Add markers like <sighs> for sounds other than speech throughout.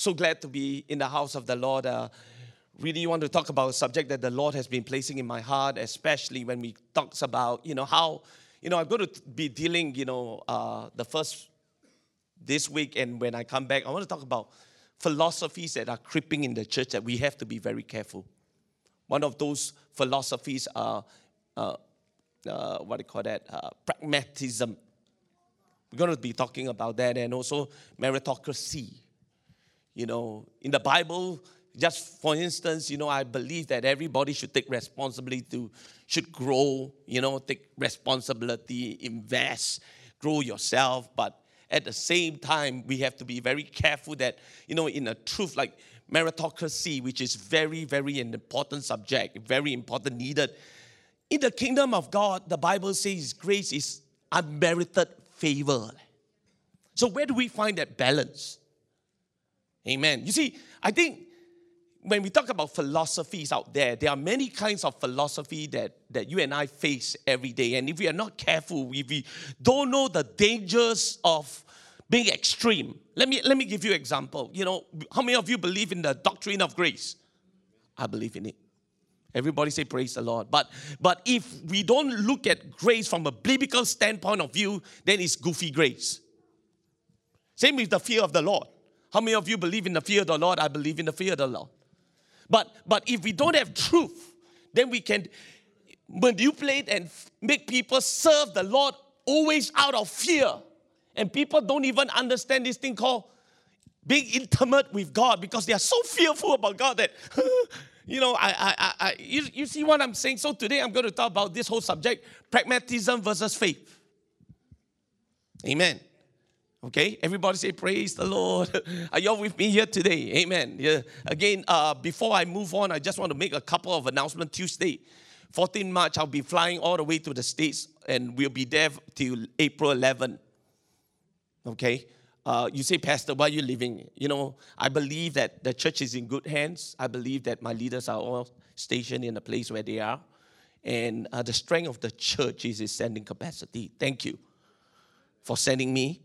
so glad to be in the house of the Lord. Uh, really want to talk about a subject that the Lord has been placing in my heart, especially when we talks about, you know, how, you know, I'm going to be dealing, you know, uh, the first this week and when I come back, I want to talk about philosophies that are creeping in the church that we have to be very careful. One of those philosophies are, uh, uh, what do you call that, uh, pragmatism. We're going to be talking about that and also meritocracy. You know, in the Bible, just for instance, you know, I believe that everybody should take responsibility to, should grow, you know, take responsibility, invest, grow yourself. But at the same time, we have to be very careful that, you know, in a truth like meritocracy, which is very, very an important subject, very important, needed. In the kingdom of God, the Bible says grace is unmerited favor. So, where do we find that balance? Amen. You see, I think when we talk about philosophies out there, there are many kinds of philosophy that, that you and I face every day. And if we are not careful, if we don't know the dangers of being extreme, let me, let me give you an example. You know, how many of you believe in the doctrine of grace? I believe in it. Everybody say praise the Lord. But but if we don't look at grace from a biblical standpoint of view, then it's goofy grace. Same with the fear of the Lord. How many of you believe in the fear of the Lord? I believe in the fear of the Lord. But but if we don't have truth, then we can manipulate and make people serve the Lord always out of fear. And people don't even understand this thing called being intimate with God because they are so fearful about God that <laughs> you know, I, I, I, you, you see what I'm saying? So today I'm going to talk about this whole subject pragmatism versus faith. Amen. Okay, everybody say praise the Lord. <laughs> Are y'all with me here today? Amen. Yeah. Again, uh, before I move on, I just want to make a couple of announcements. Tuesday, 14 March, I'll be flying all the way to the States and we'll be there till April 11. Okay, uh, you say, Pastor, why are you leaving? You know, I believe that the church is in good hands. I believe that my leaders are all stationed in the place where they are. And uh, the strength of the church is its sending capacity. Thank you for sending me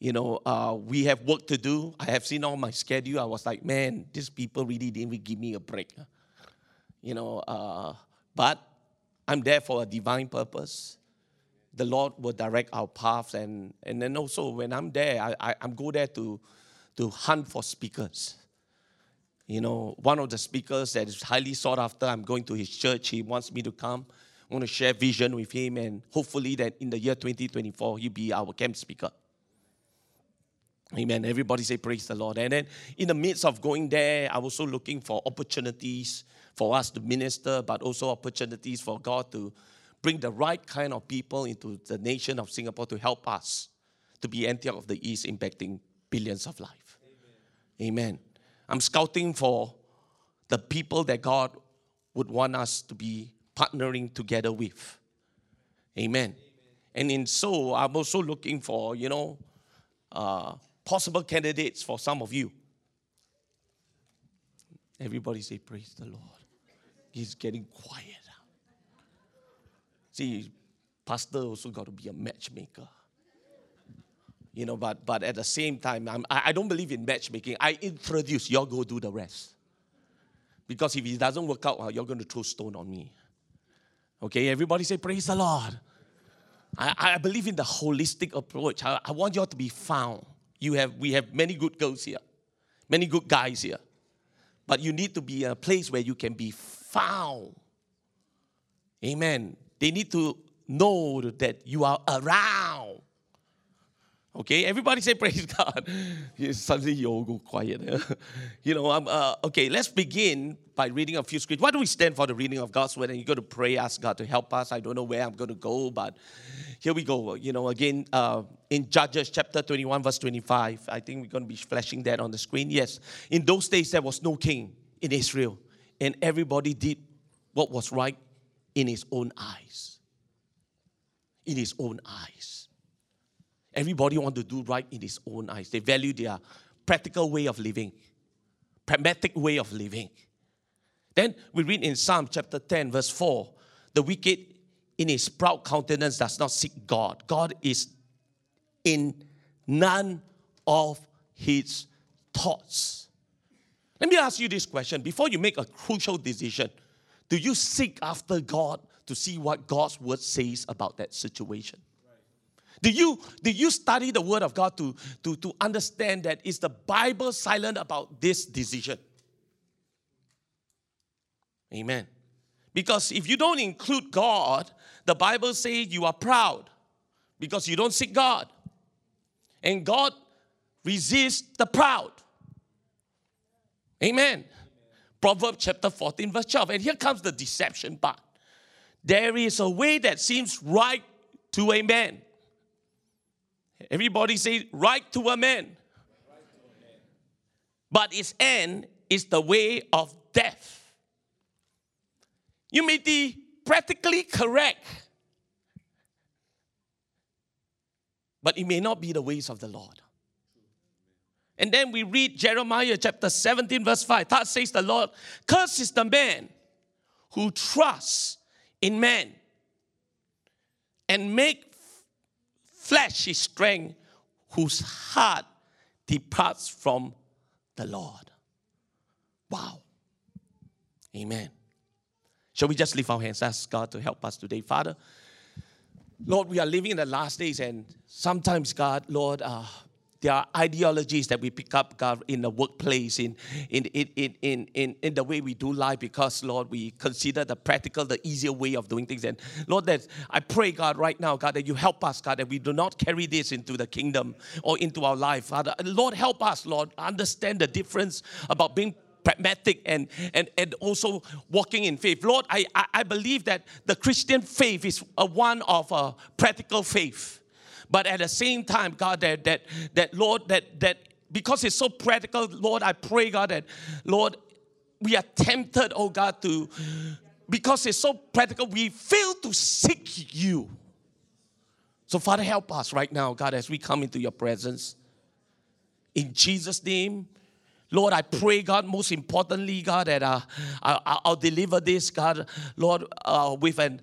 you know, uh, we have work to do. I have seen all my schedule. I was like, man, these people really didn't give me a break. You know, uh, but I'm there for a divine purpose. The Lord will direct our paths, and, and then also when I'm there, I, I, I'm go there to, to hunt for speakers. You know, one of the speakers that is highly sought after, I'm going to his church. He wants me to come. I want to share vision with him, and hopefully that in the year 2024, he'll be our camp speaker. Amen. Everybody say praise the Lord. And then in the midst of going there, I was also looking for opportunities for us to minister, but also opportunities for God to bring the right kind of people into the nation of Singapore to help us to be Antioch of the East, impacting billions of lives. Amen. Amen. I'm scouting for the people that God would want us to be partnering together with. Amen. Amen. And in so, I'm also looking for, you know, uh, possible candidates for some of you. Everybody say, Praise the Lord. He's getting quiet. See, pastor also got to be a matchmaker. You know, but, but at the same time, I'm, I, don't believe in matchmaking. I introduce, y'all go do the rest. Because if it doesn't work out, you're going to throw stone on me. Okay, everybody say, Praise the Lord. I, I believe in the holistic approach. I, I want y'all to be found. You have, we have many good girls here, many good guys here. But you need to be a place where you can be found. Amen. They need to know that you are around. Okay, everybody say praise <laughs> God. Suddenly you all go quiet. <laughs> you know, um, uh, okay, let's begin by reading a few scriptures. Why do we stand for the reading of God's word? And you're going to pray, ask God to help us. I don't know where I'm going to go, but here we go. You know, again, uh, in Judges chapter 21, verse 25, I think we're going to be flashing that on the screen. Yes, in those days there was no king in Israel, and everybody did what was right in his own eyes. In his own eyes. Everybody want to do right in his own eyes. They value their practical way of living, pragmatic way of living. Then we read in Psalm chapter 10, verse 4 the wicked in his proud countenance does not seek God. God is in none of his thoughts. Let me ask you this question before you make a crucial decision, do you seek after God to see what God's word says about that situation? Do you, do you study the word of God to, to, to understand that is the Bible silent about this decision? Amen. Because if you don't include God, the Bible says you are proud because you don't seek God. And God resists the proud. Amen. Proverbs chapter 14, verse 12. And here comes the deception part. There is a way that seems right to a man. Everybody say, right to a man. But its end is the way of death. You may be practically correct, but it may not be the ways of the Lord. And then we read Jeremiah chapter 17, verse 5. That says the Lord, Cursed is the man who trusts in man and make flesh his strength, whose heart departs from the Lord. Wow. Amen. Shall we just lift our hands, ask God to help us today? Father, Lord, we are living in the last days, and sometimes, God, Lord, uh, there are ideologies that we pick up, God, in the workplace, in, in, in, in, in, in the way we do life, because, Lord, we consider the practical, the easier way of doing things. And, Lord, that I pray, God, right now, God, that you help us, God, that we do not carry this into the kingdom or into our life, Father. Lord, help us, Lord, understand the difference about being pragmatic and, and, and also walking in faith. Lord, I, I, I believe that the Christian faith is a one of a practical faith. But at the same time, God, that that that Lord, that that because it's so practical, Lord, I pray, God, that Lord, we are tempted, oh God, to because it's so practical, we fail to seek you. So, Father, help us right now, God, as we come into your presence. In Jesus' name, Lord, I pray, God, most importantly, God, that uh, I, will deliver this, God, Lord, uh, with an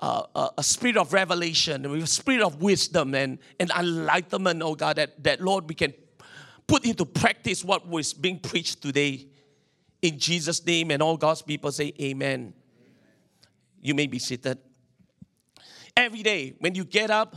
uh, a spirit of revelation, with a spirit of wisdom and, and enlightenment, oh God, that, that Lord, we can put into practice what was being preached today. In Jesus' name, and all God's people say, Amen. You may be seated. Every day, when you get up,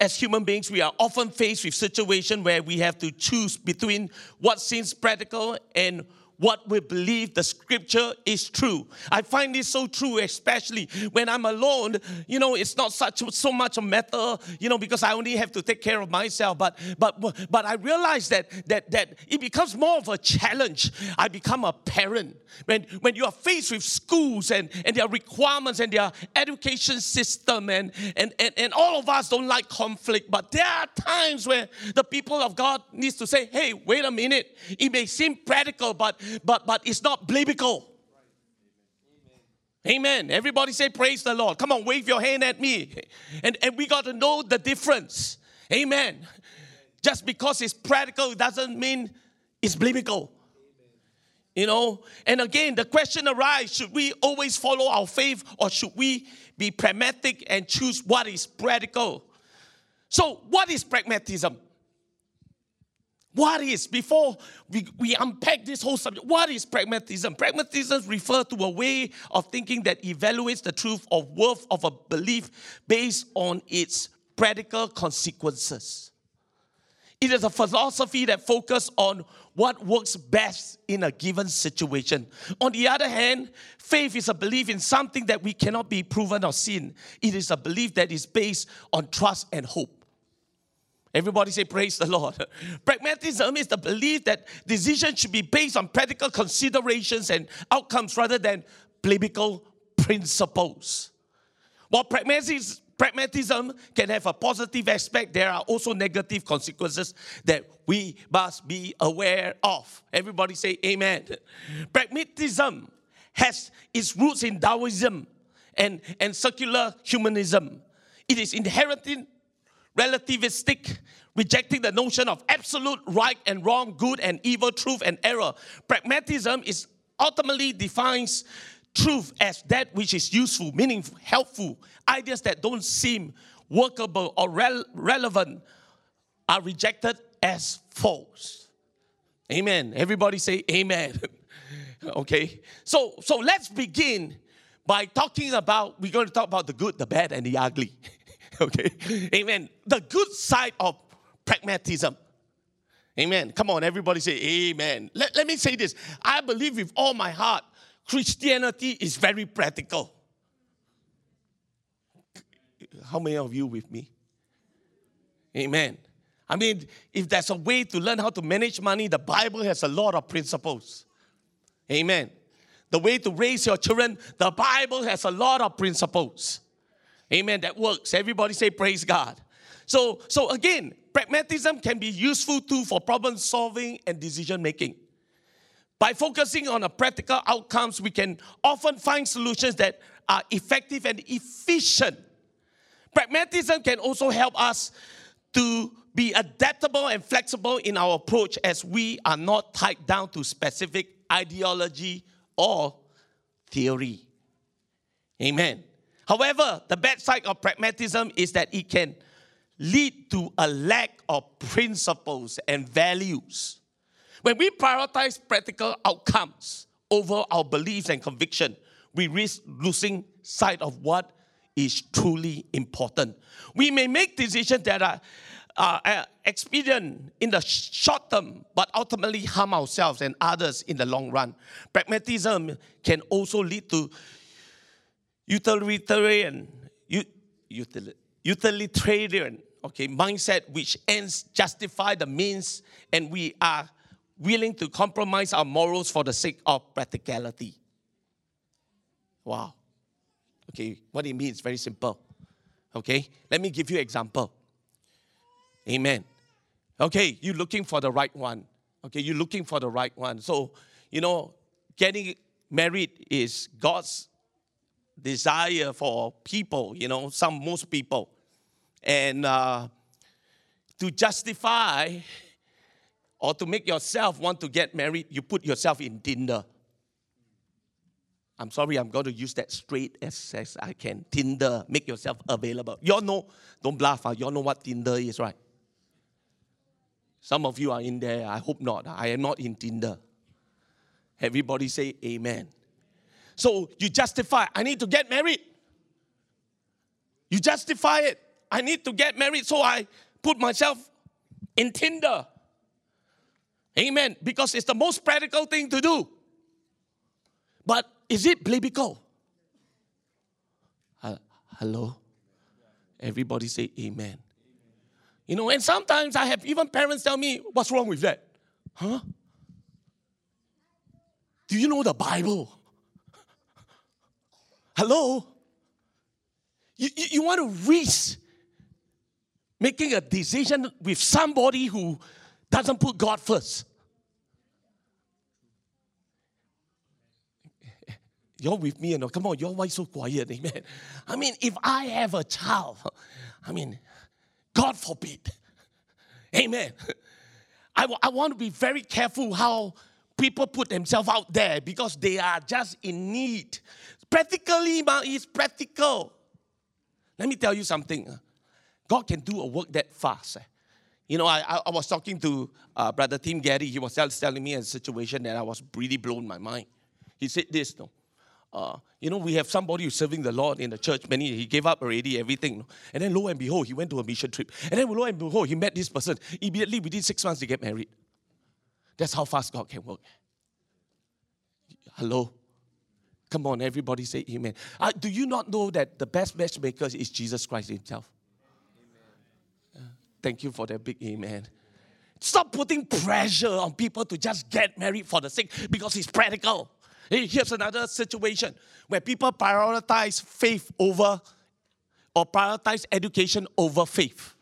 as human beings, we are often faced with situations where we have to choose between what seems practical and what we believe the scripture is true. I find this so true, especially when I'm alone. You know, it's not such so much a matter, you know, because I only have to take care of myself. But but but I realize that that that it becomes more of a challenge. I become a parent when when you are faced with schools and and their requirements and their education system and and and, and all of us don't like conflict. But there are times where the people of God needs to say, "Hey, wait a minute. It may seem practical, but but but it's not biblical. Amen. Everybody say praise the Lord. Come on, wave your hand at me. And, and we got to know the difference. Amen. Just because it's practical doesn't mean it's biblical. You know, and again, the question arises should we always follow our faith or should we be pragmatic and choose what is practical? So, what is pragmatism? What is, before we, we unpack this whole subject, what is pragmatism? Pragmatism refers to a way of thinking that evaluates the truth or worth of a belief based on its practical consequences. It is a philosophy that focuses on what works best in a given situation. On the other hand, faith is a belief in something that we cannot be proven or seen. It is a belief that is based on trust and hope. Everybody say, Praise the Lord. <laughs> Pragmatism is the belief that decisions should be based on practical considerations and outcomes rather than biblical principles. While pragmatism, pragmatism can have a positive aspect, there are also negative consequences that we must be aware of. Everybody say, Amen. Pragmatism has its roots in Darwinism and, and secular humanism. It is inherently relativistic, rejecting the notion of absolute right and wrong, good and evil, truth and error. Pragmatism is ultimately defines truth as that which is useful, meaningful, helpful. Ideas that don't seem workable or rel- relevant are rejected as false. Amen. Everybody say amen. <laughs> okay. So so let's begin by talking about we're going to talk about the good, the bad and the ugly. <laughs> <laughs> okay. Amen. The good side of pragmatism. Amen. Come on, everybody say amen. Let, let me say this. I believe with all my heart, Christianity is very practical. How many of you with me? Amen. I mean, if there's a way to learn how to manage money, the Bible has a lot of principles. Amen. The way to raise your children, the Bible has a lot of principles. Amen. That works. Everybody say praise God. So, so again, pragmatism can be useful too for problem solving and decision making. By focusing on the practical outcomes, we can often find solutions that are effective and efficient. Pragmatism can also help us to be adaptable and flexible in our approach as we are not tied down to specific ideology or theory. Amen. However, the bad side of pragmatism is that it can lead to a lack of principles and values. When we prioritize practical outcomes over our beliefs and conviction, we risk losing sight of what is truly important. We may make decisions that are uh, expedient in the short term, but ultimately harm ourselves and others in the long run. Pragmatism can also lead to utilitarian, utilitarian okay, mindset which ends justify the means and we are willing to compromise our morals for the sake of practicality. Wow. Okay, what it means very simple. Okay, let me give you example. Amen. Okay, you're looking for the right one. Okay, you're looking for the right one. So, you know, getting married is God's desire for people, you know, some, most people. And uh, to justify or to make yourself want to get married, you put yourself in Tinder. I'm sorry, I'm going to use that straight as, as I can. Tinder, make yourself available. Y'all know, don't bluff, huh? y'all know what Tinder is, right? Some of you are in there. I hope not. I am not in Tinder. Everybody say amen. So you justify, I need to get married. You justify it. I need to get married, so I put myself in Tinder. Amen. Because it's the most practical thing to do. But is it biblical? Hello? Everybody say amen. You know, and sometimes I have even parents tell me, what's wrong with that? Huh? Do you know the Bible? Hello? You, you, you want to risk making a decision with somebody who doesn't put God first. You're with me, you know. Come on, you're why so quiet, amen. I mean, if I have a child, I mean, God forbid. Amen. I, I want to be very careful how people put themselves out there because they are just in need. Practically, it's practical. Let me tell you something. God can do a work that fast. You know, I, I was talking to uh, Brother Tim Gary. He was telling me a situation that I was really blown my mind. He said this, no, uh, you know, we have somebody who's serving the Lord in the church. Many he gave up already everything, and then lo and behold, he went to a mission trip, and then lo and behold, he met this person. Immediately, within six months, they get married. That's how fast God can work. Hello, come on, everybody say Amen. Uh, do you not know that the best matchmaker is Jesus Christ Himself? Uh, thank you for that big Amen. Stop putting pressure on people to just get married for the sake because it's practical. Here's another situation where people prioritize faith over or prioritize education over faith.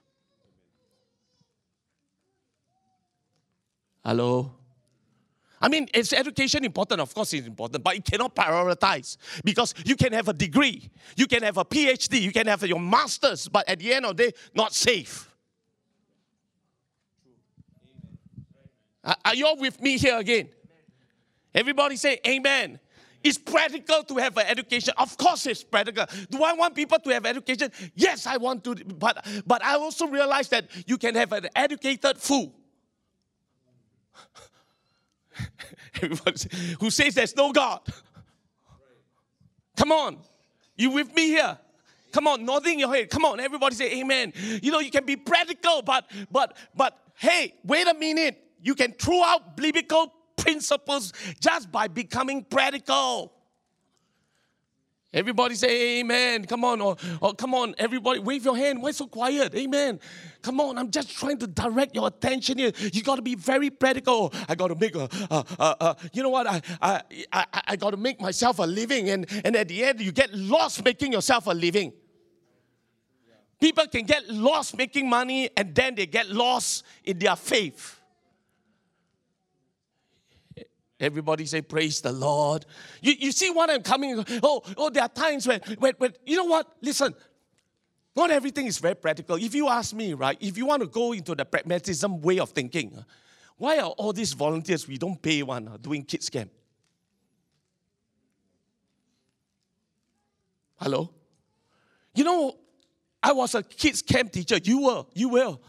Hello? I mean, is education important? Of course, it's important, but it cannot prioritize because you can have a degree, you can have a PhD, you can have your master's, but at the end of the day, not safe. Are you all with me here again? Everybody say amen. It's practical to have an education. Of course, it's practical. Do I want people to have education? Yes, I want to. But, but I also realize that you can have an educated fool. <laughs> Everybody who says there's no God. Come on. You with me here? Come on, nodding your head. Come on, everybody say amen. You know, you can be practical, but but but hey, wait a minute. You can throw out biblical principles just by becoming practical. Everybody say amen. Come on, or, or come on, everybody, wave your hand. Why so quiet? Amen. Come on, I'm just trying to direct your attention here. You got to be very practical. I got to make a, uh, uh, uh, you know what? I, I, I, I got to make myself a living, and, and at the end, you get lost making yourself a living. People can get lost making money, and then they get lost in their faith. Everybody say, Praise the Lord. You, you see what I'm coming? Oh, oh, there are times when, when, when, you know what? Listen, not everything is very practical. If you ask me, right, if you want to go into the pragmatism way of thinking, why are all these volunteers we don't pay one uh, doing kids camp? Hello? You know, I was a kids camp teacher. You were, you will.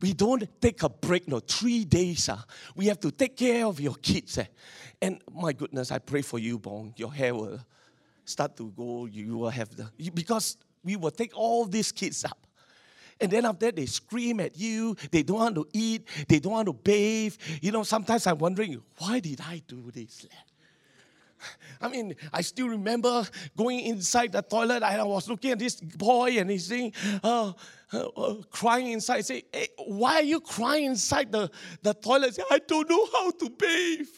We don't take a break, no, three days. Uh, we have to take care of your kids. Eh. And my goodness, I pray for you, Bong. Your hair will start to go. You will have the, because we will take all these kids up. And then after that, they scream at you. They don't want to eat. They don't want to bathe. You know, sometimes I'm wondering, why did I do this? <laughs> I mean, I still remember going inside the toilet and I was looking at this boy and he's saying, uh, uh, uh, crying inside. I say, hey, why are you crying inside the, the toilet? I, say, I don't know how to bathe.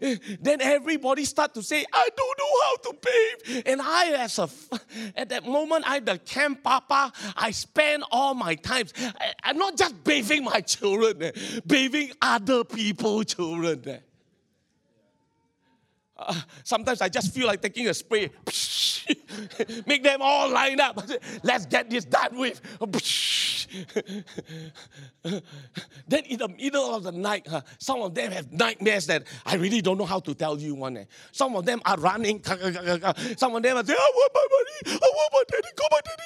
<laughs> Then everybody start to say, I don't know how to bathe. And I, as a, <laughs> at that moment, I, the camp papa, I spend all my time. I, am not just bathing my children, eh, bathing other people's children. Eh. Uh, sometimes I just feel like taking a spray, <laughs> make them all line up. Let's get this done with. <laughs> then in the middle of the night, uh, some of them have nightmares that I really don't know how to tell you one. Eh. Some of them are running. <laughs> Some of them are saying, I want my money. I want my daddy. Go my daddy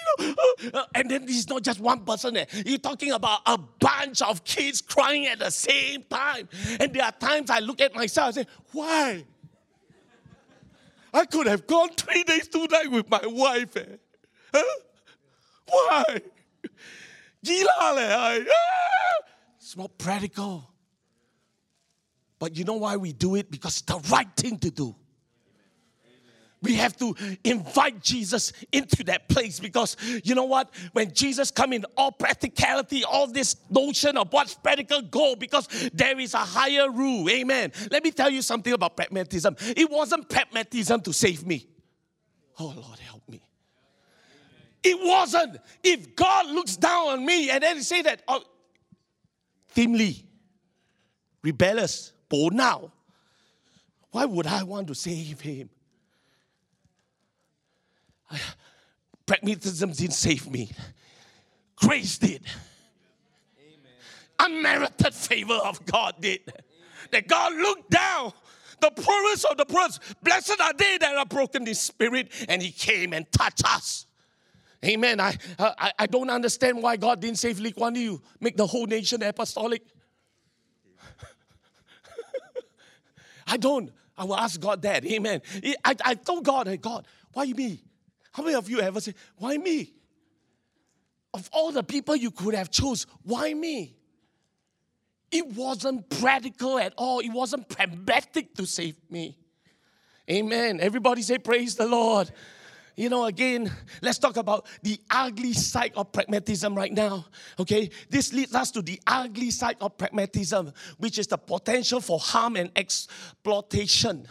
now. Uh, and then is not just one person. Eh. You're talking about a bunch of kids crying at the same time. And there are times I look at myself and say, why? I could have gone three days, two nights with my wife. Eh? Huh? Why? Leh, I, ah! It's not practical. But you know why we do it? Because it's the right thing to do. We have to invite Jesus into that place because you know what? When Jesus come in, all practicality, all this notion of what's practical go because there is a higher rule. Amen. Let me tell you something about pragmatism. It wasn't pragmatism to save me. Oh Lord, help me. It wasn't. If God looks down on me and then he say that, oh, Lee, rebellious, bold now, why would I want to save him? Pragmatism didn't save me. Grace did. Amen. Unmerited favor of God did. Amen. That God looked down the poorest of the poor. Blessed are they that are broken in spirit, and He came and touched us. Amen. I, I, I don't understand why God didn't save Lee Kuan Yew, make the whole nation apostolic. <laughs> I don't. I will ask God that. Amen. I, I told God, hey, God, why me? How many of you ever say, why me? Of all the people you could have chose, why me? It wasn't practical at all. It wasn't pragmatic to save me. Amen. Everybody say, Praise the Lord you know, again, let's talk about the ugly side of pragmatism right now. Okay, this leads us to the ugly side of pragmatism, which is the potential for harm and exploitation.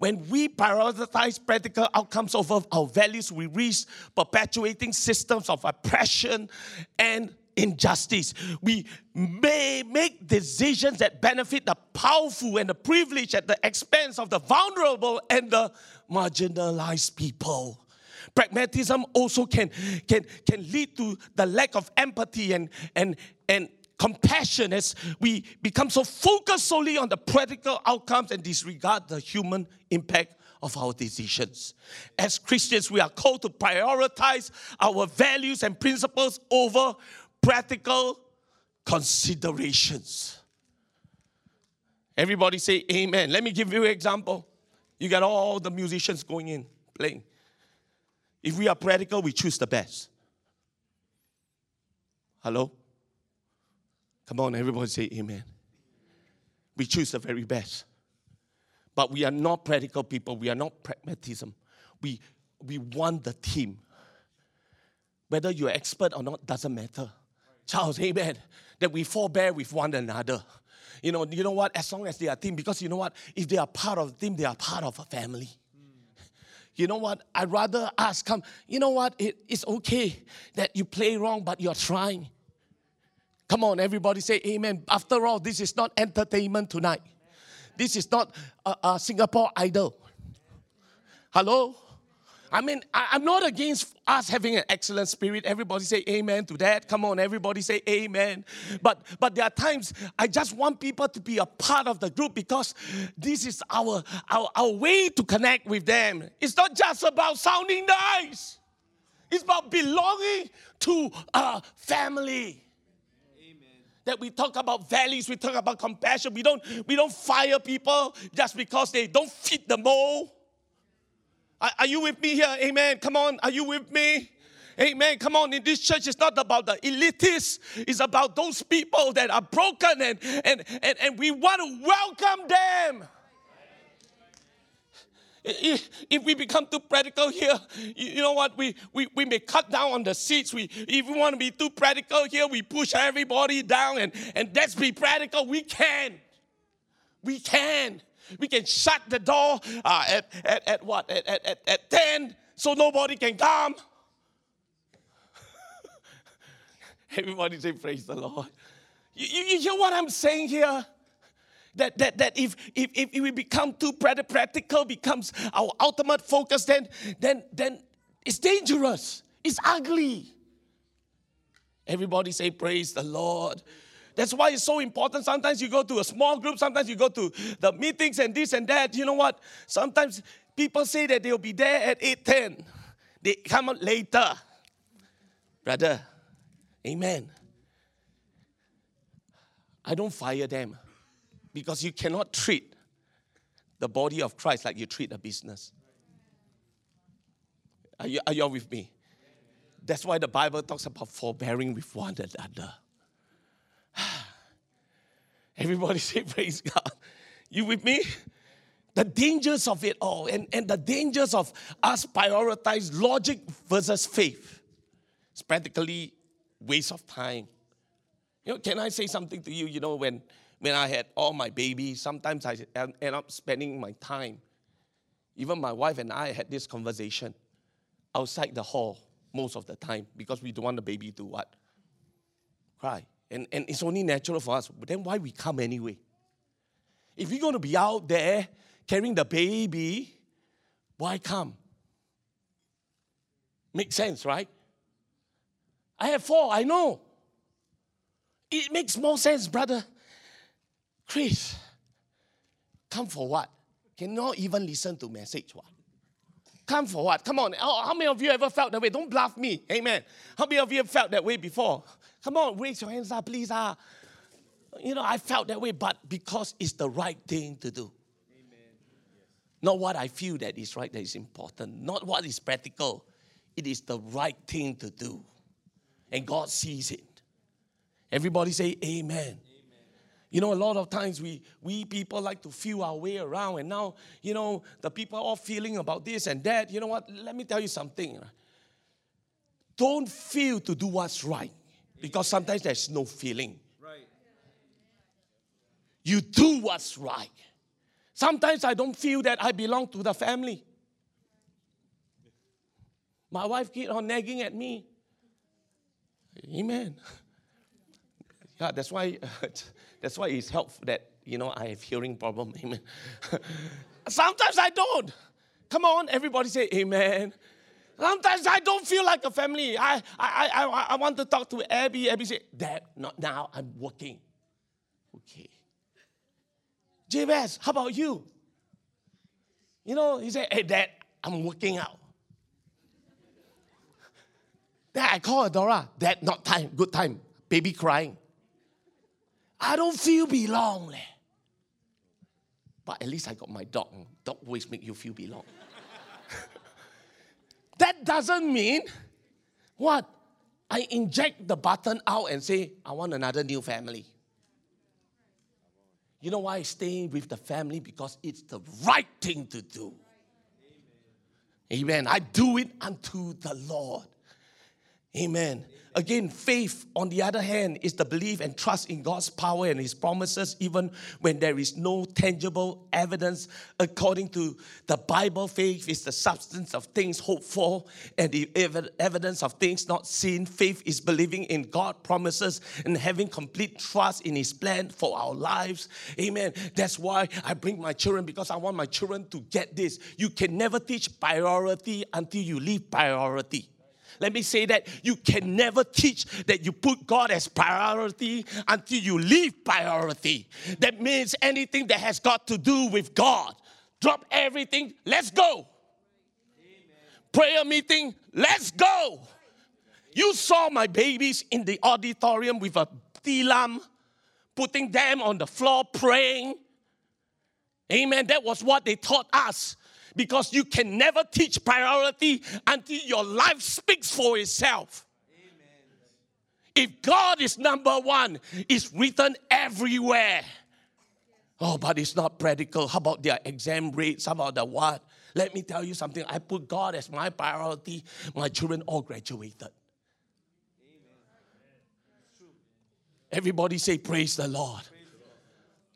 When we prioritize practical outcomes over our values, we risk perpetuating systems of oppression and injustice. We may make decisions that benefit the powerful and the privileged at the expense of the vulnerable and the marginalized people. Pragmatism also can, can, can lead to the lack of empathy and, and, and compassion as we become so focused solely on the practical outcomes and disregard the human impact of our decisions. As Christians, we are called to prioritize our values and principles over practical considerations. Everybody say amen. Let me give you an example. You got all the musicians going in, playing. If we are practical, we choose the best. Hello? Come on, everybody say amen. We choose the very best. But we are not practical people. We are not pragmatism. We, we want the team. Whether you're expert or not doesn't matter. Charles, amen. That we forbear with one another. You know, you know what? As long as they are team, because you know what? If they are part of the team, they are part of a family. You know what? I'd rather ask, come, you know what? It, it's okay that you play wrong, but you're trying. Come on, everybody say amen. After all, this is not entertainment tonight. This is not a, a Singapore idol. Hello? I mean, I, am not against us having an excellent spirit. Everybody say amen to that. Come on, everybody say amen. But but there are times I just want people to be a part of the group because this is our our, our way to connect with them. It's not just about sounding nice. It's about belonging to a family that we talk about values, we talk about compassion. We don't, we don't fire people just because they don't fit the mold. Are, you with me here? Amen. Come on. Are you with me? Amen. Come on. In this church, it's not about the elitists. It's about those people that are broken and, and, and, and we want to welcome them. If we become too practical here, you know what? We, we, we may cut down on the seats. We, if we want to be too practical here, we push everybody down and, and let's be practical. We can. We can. We can shut the door uh, at, at, at what? At, at, at 10 so nobody can come. <laughs> Everybody say, Praise the Lord. You, you, you hear what I'm saying here? That, that, that if, if, if we become too practical, becomes our ultimate focus, then, then, then it's dangerous. It's ugly. Everybody say, Praise the Lord. That's why it's so important. Sometimes you go to a small group, sometimes you go to the meetings and this and that. You know what? Sometimes people say that they'll be there at 8:10. They come out later. Brother, amen. I don't fire them because you cannot treat the body of Christ like you treat a business. Are you, are you with me? That's why the Bible talks about forbearing with one another. Everybody <laughs> say, Praise God. You with me? The dangers of it all and, and the dangers of us prioritize logic versus faith. It's practically waste of time. You know, can I say something to you? You know, when when I had all my babies, sometimes I end up spending my time. Even my wife and I had this conversation outside the hall most of the time because we don't want the baby to what? Cry. And, and it's only natural for us. But then why we come anyway? If you're going to be out there carrying the baby, why come? Makes sense, right? I have four, I know. It makes more sense, brother. Chris, come for what? Cannot even listen to message what? Come for what? Come on. How many of you ever felt that way? Don't bluff me. Amen. How many of you have felt that way before? Come on, raise your hands up, please. Ah. You know, I felt that way, but because it's the right thing to do. Amen. Not what I feel that is right, that is important. Not what is practical. It is the right thing to do. And God sees it. Everybody say amen. amen. You know, a lot of times we, we people like to feel our way around, and now, you know, the people are all feeling about this and that. You know what? Let me tell you something. Don't feel to do what's right. Because sometimes there's no feeling. Right. You do what's right. Sometimes I don't feel that I belong to the family. My wife keep on nagging at me. Amen. Yeah, that's why <laughs> that's why it's helpful that you know I have hearing problem. Amen. <laughs> Sometimes I don't. Come on, everybody say amen. Sometimes I don't feel like a family. I, I, I, I want to talk to Abby. Abby say, Dad, not now. I'm working. Okay. Jabez, how about you? You know, he said, Hey, Dad, I'm working out. Then I call Adora. Dad, not time. Good time. Baby crying. I don't feel belong. But at least I got my dog. Dog always make you feel belong. That doesn't mean what? I inject the button out and say, I want another new family. You know why I stay with the family? Because it's the right thing to do. Amen. I do it unto the Lord. Amen. Again, faith, on the other hand, is the belief and trust in God's power and His promises, even when there is no tangible evidence. According to the Bible, faith is the substance of things hoped for and the evidence of things not seen. Faith is believing in God's promises and having complete trust in His plan for our lives. Amen. That's why I bring my children because I want my children to get this. You can never teach priority until you leave priority. Let me say that you can never teach that you put God as priority until you leave priority. That means anything that has got to do with God. Drop everything, let's go. Amen. Prayer meeting, let's go. You saw my babies in the auditorium with a tilam, putting them on the floor praying. Amen. That was what they taught us because you can never teach priority until your life speaks for itself. If God is number one, it's written everywhere. Oh, but it's not practical. How about their exam rates? How about the what? Let me tell you something. I put God as my priority. My children all graduated. Everybody say, Praise the Lord.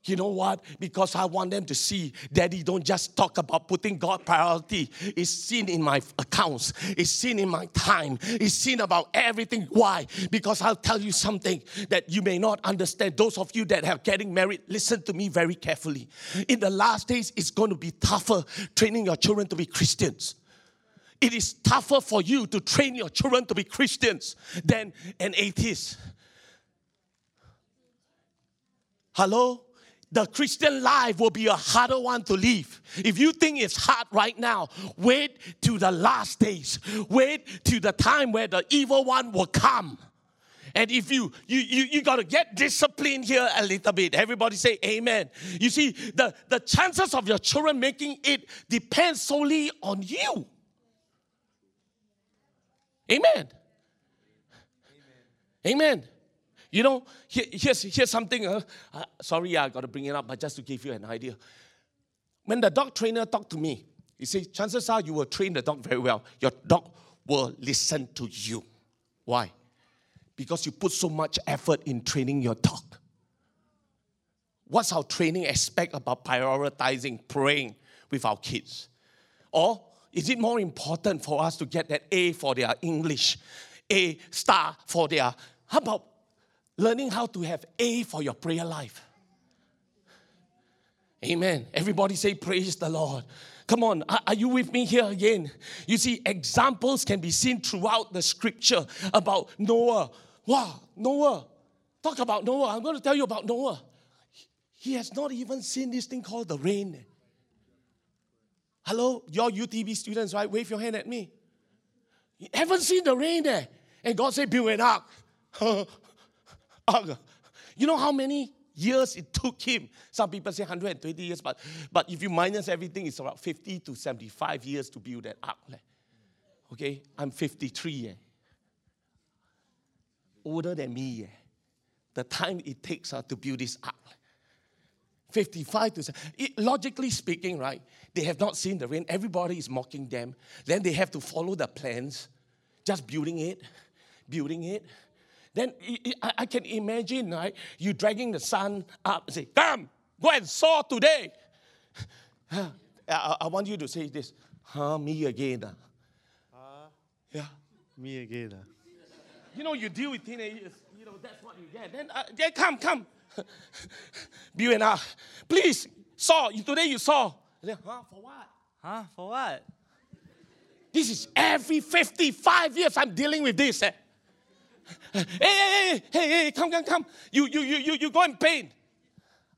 You know what? Because I want them to see that Daddy don't just talk about putting God priority. It's seen in my accounts. It's seen in my time. It's seen about everything. Why? Because I'll tell you something that you may not understand. Those of you that are getting married, listen to me very carefully. In the last days, it's going to be tougher training your children to be Christians. It is tougher for you to train your children to be Christians than an atheist. Hello? The Christian life will be a harder one to live. If you think it's hard right now, wait to the last days. Wait to the time where the evil one will come. And if you you you, you got to get disciplined here a little bit. Everybody say amen. You see, the, the chances of your children making it depends solely on you. Amen. Amen. amen. You know, here, here's, here's something. Uh, uh, sorry, I got to bring it up, but just to give you an idea. When the dog trainer talked to me, he said, chances are you will train the dog very well. Your dog will listen to you. Why? Because you put so much effort in training your dog. What's our training aspect about prioritizing praying with our kids? Or is it more important for us to get that A for their English, A star for their, how about learning how to have A for your prayer life. Amen. Everybody say, Praise the Lord. Come on, are you with me here again? You see, examples can be seen throughout the scripture about Noah. Wow, Noah. Talk about Noah. I'm going to tell you about Noah. He has not even seen this thing called the rain. Hello, your UTB students, right? Wave your hand at me. You haven't seen the rain there. And God said, Build an <laughs> ark. You know how many years it took him? Some people say 120 years, but, but if you minus everything, it's about 50 to 75 years to build that ark. Okay, I'm 53. Eh? Older than me. Eh? The time it takes uh, to build this ark. 55 to it, logically speaking, right? They have not seen the rain. Everybody is mocking them. Then they have to follow the plans, just building it, building it, then I can imagine, right? You dragging the son up and say, Come, go and saw today. <laughs> I, want you to say this. Huh, me again. Uh. Yeah. Me again. Uh. You know, you deal with teenagers, you know, that's what you get. Then, uh, they come, come. Bill and I, please, saw, today you saw. Then, huh, for what? Huh, for what? This is every 55 years I'm dealing with this. Eh? Hey, hey, hey, hey, come, come, come. You, you, you, you, you go and paint.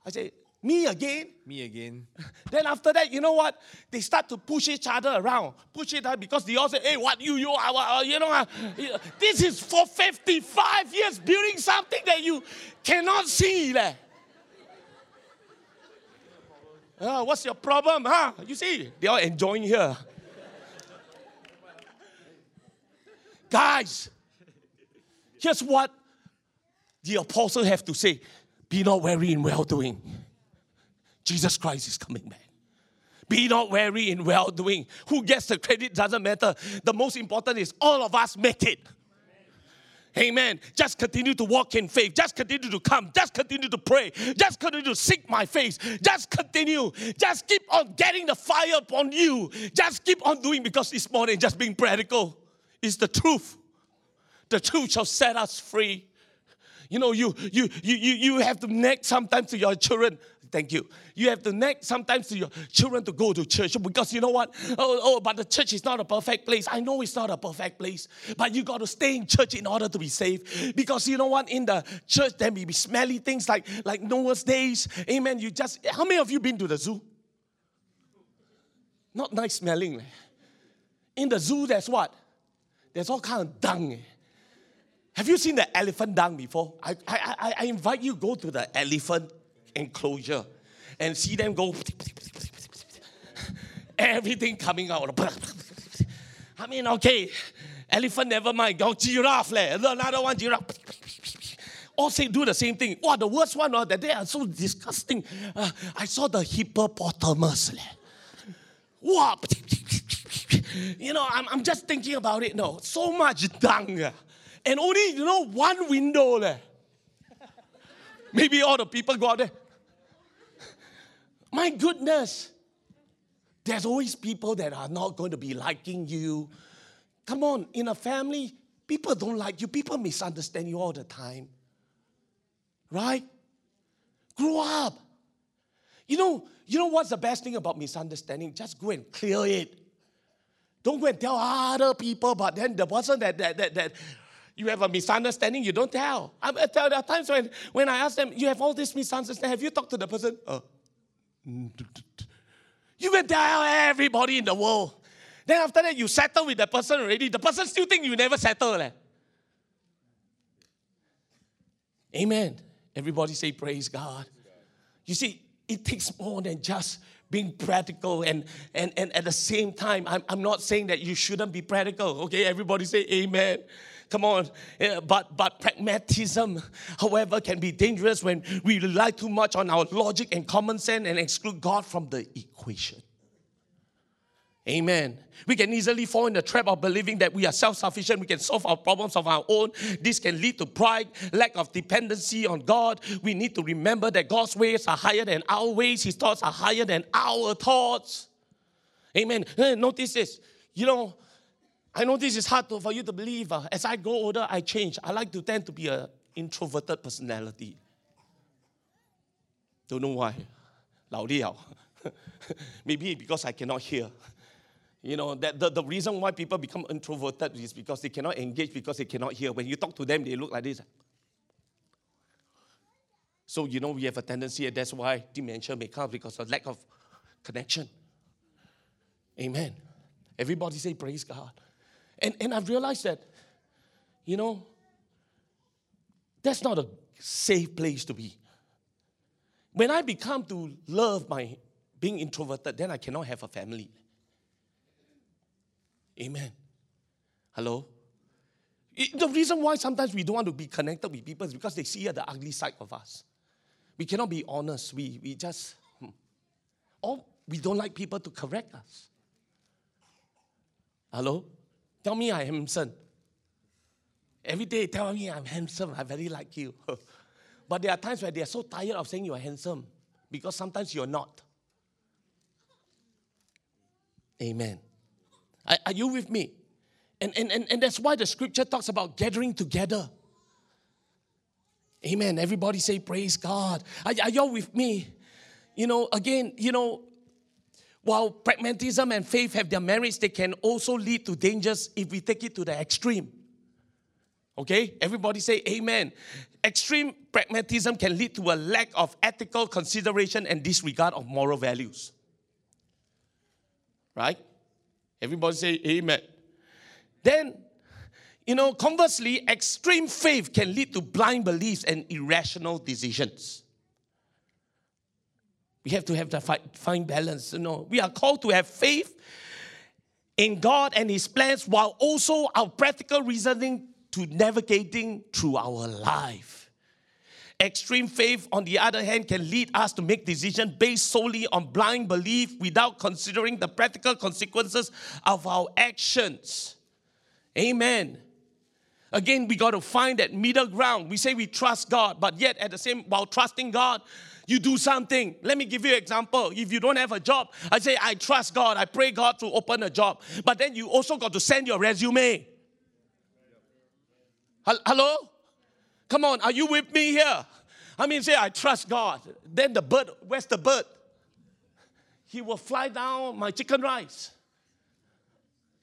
I say, me again? Me again. <laughs> Then after that, you know what? They start to push each other around. Push it out because they all say, hey, what you, you, uh, you know, uh, this is for 55 years building something that you cannot see. Leh. Ah, what's your problem? Huh? You see, they are enjoying here. Guys, here's what the apostle have to say. Be not weary in well doing. Jesus Christ is coming back. Be not weary in well doing. Who gets the credit doesn't matter. The most important is all of us make it. Amen. Just continue to walk in faith. Just continue to come. Just continue to pray. Just continue to seek my face. Just continue. Just keep on getting the fire upon you. Just keep on doing because this morning, just being practical is the truth. The truth shall set us free. You know, you you you you, you have to nag sometimes to your children. Thank you. You have to nag sometimes to your children to go to church because you know what? Oh, oh, but the church is not a perfect place. I know it's not a perfect place, but you got to stay in church in order to be safe. Because you know what? In the church, there may be smelly things like like Noah's days. Amen. You just how many of you been to the zoo? Not nice smelling. In the zoo, there's what? There's all kind of dung. Eh? Have you seen the elephant dung before? I, I, I, invite you go to the elephant enclosure and see them go. <laughs> Everything coming out. <laughs> I mean, okay, elephant never mind. Go giraffe, leh. another one giraffe. <laughs> All say do the same thing. Wow, the worst one, uh, that they are so disgusting. Uh, I saw the hippopotamus. Leh. Wow. You know, I'm, I'm just thinking about it. No, so much dung. And only, you know, one window. Leh. Maybe all the people go out there. My goodness. There's always people that are not going to be liking you. Come on, in a family, people don't like you. People misunderstand you all the time. Right? Grow up. You know, you know what's the best thing about misunderstanding? Just go and clear it. Don't go and tell other people, but then the person that, that, that, that you have a misunderstanding, you don't tell. I, there are times when, when I ask them, you have all this misunderstanding, have you talked to the person? Uh, you can tell everybody in the world. Then after that, you settle with the person already. The person still think you never settle. Eh? Amen. Everybody say praise God. You see, it takes more than just being practical and, and, and at the same time, I'm, I'm not saying that you shouldn't be practical. Okay, everybody say amen. Come on. Eh, but, but pragmatism, however, can be dangerous when we rely too much on our logic and common sense and exclude God from the equation. Amen. We can easily fall in the trap of believing that we are self sufficient. We can solve our problems of our own. This can lead to pride, lack of dependency on God. We need to remember that God's ways are higher than our ways, His thoughts are higher than our thoughts. Amen. Eh, notice this. You know, I know this is hard for you to believe. Uh, as I grow older, I change. I like to tend to be an introverted personality. Don't know why. 老了. <laughs> Maybe because I cannot hear. You know, that the, the reason why people become introverted is because they cannot engage, because they cannot hear. When you talk to them, they look like this. So, you know, we have a tendency, and that's why dementia may come because of lack of connection. Amen. Everybody say, Praise God. And, and I've realized that, you know, that's not a safe place to be. When I become to love my being introverted, then I cannot have a family. Amen. Hello? The reason why sometimes we don't want to be connected with people is because they see the ugly side of us. We cannot be honest. We, we just, hmm. or we don't like people to correct us. Hello? Tell me I'm handsome. Every day tell me I'm handsome. I very like you. <laughs> but there are times where they are so tired of saying you are handsome because sometimes you're not. Amen. Are, are you with me? And, and, and, and that's why the scripture talks about gathering together. Amen. Everybody say, Praise God. Are, are y'all with me? You know, again, you know, while pragmatism and faith have their merits, they can also lead to dangers if we take it to the extreme. Okay? Everybody say amen. Extreme pragmatism can lead to a lack of ethical consideration and disregard of moral values. Right? Everybody say amen. Then, you know, conversely, extreme faith can lead to blind beliefs and irrational decisions. We have to have the fi- fine balance. You know, we are called to have faith in God and His plans, while also our practical reasoning to navigating through our life. Extreme faith, on the other hand, can lead us to make decisions based solely on blind belief without considering the practical consequences of our actions. Amen. Again, we got to find that middle ground. We say we trust God, but yet at the same while trusting God, you do something. Let me give you an example. If you don't have a job, I say I trust God. I pray God to open a job. But then you also got to send your resume. Hello? Come on, are you with me here? I mean, say, I trust God. Then the bird, where's the bird? He will fly down my chicken rice.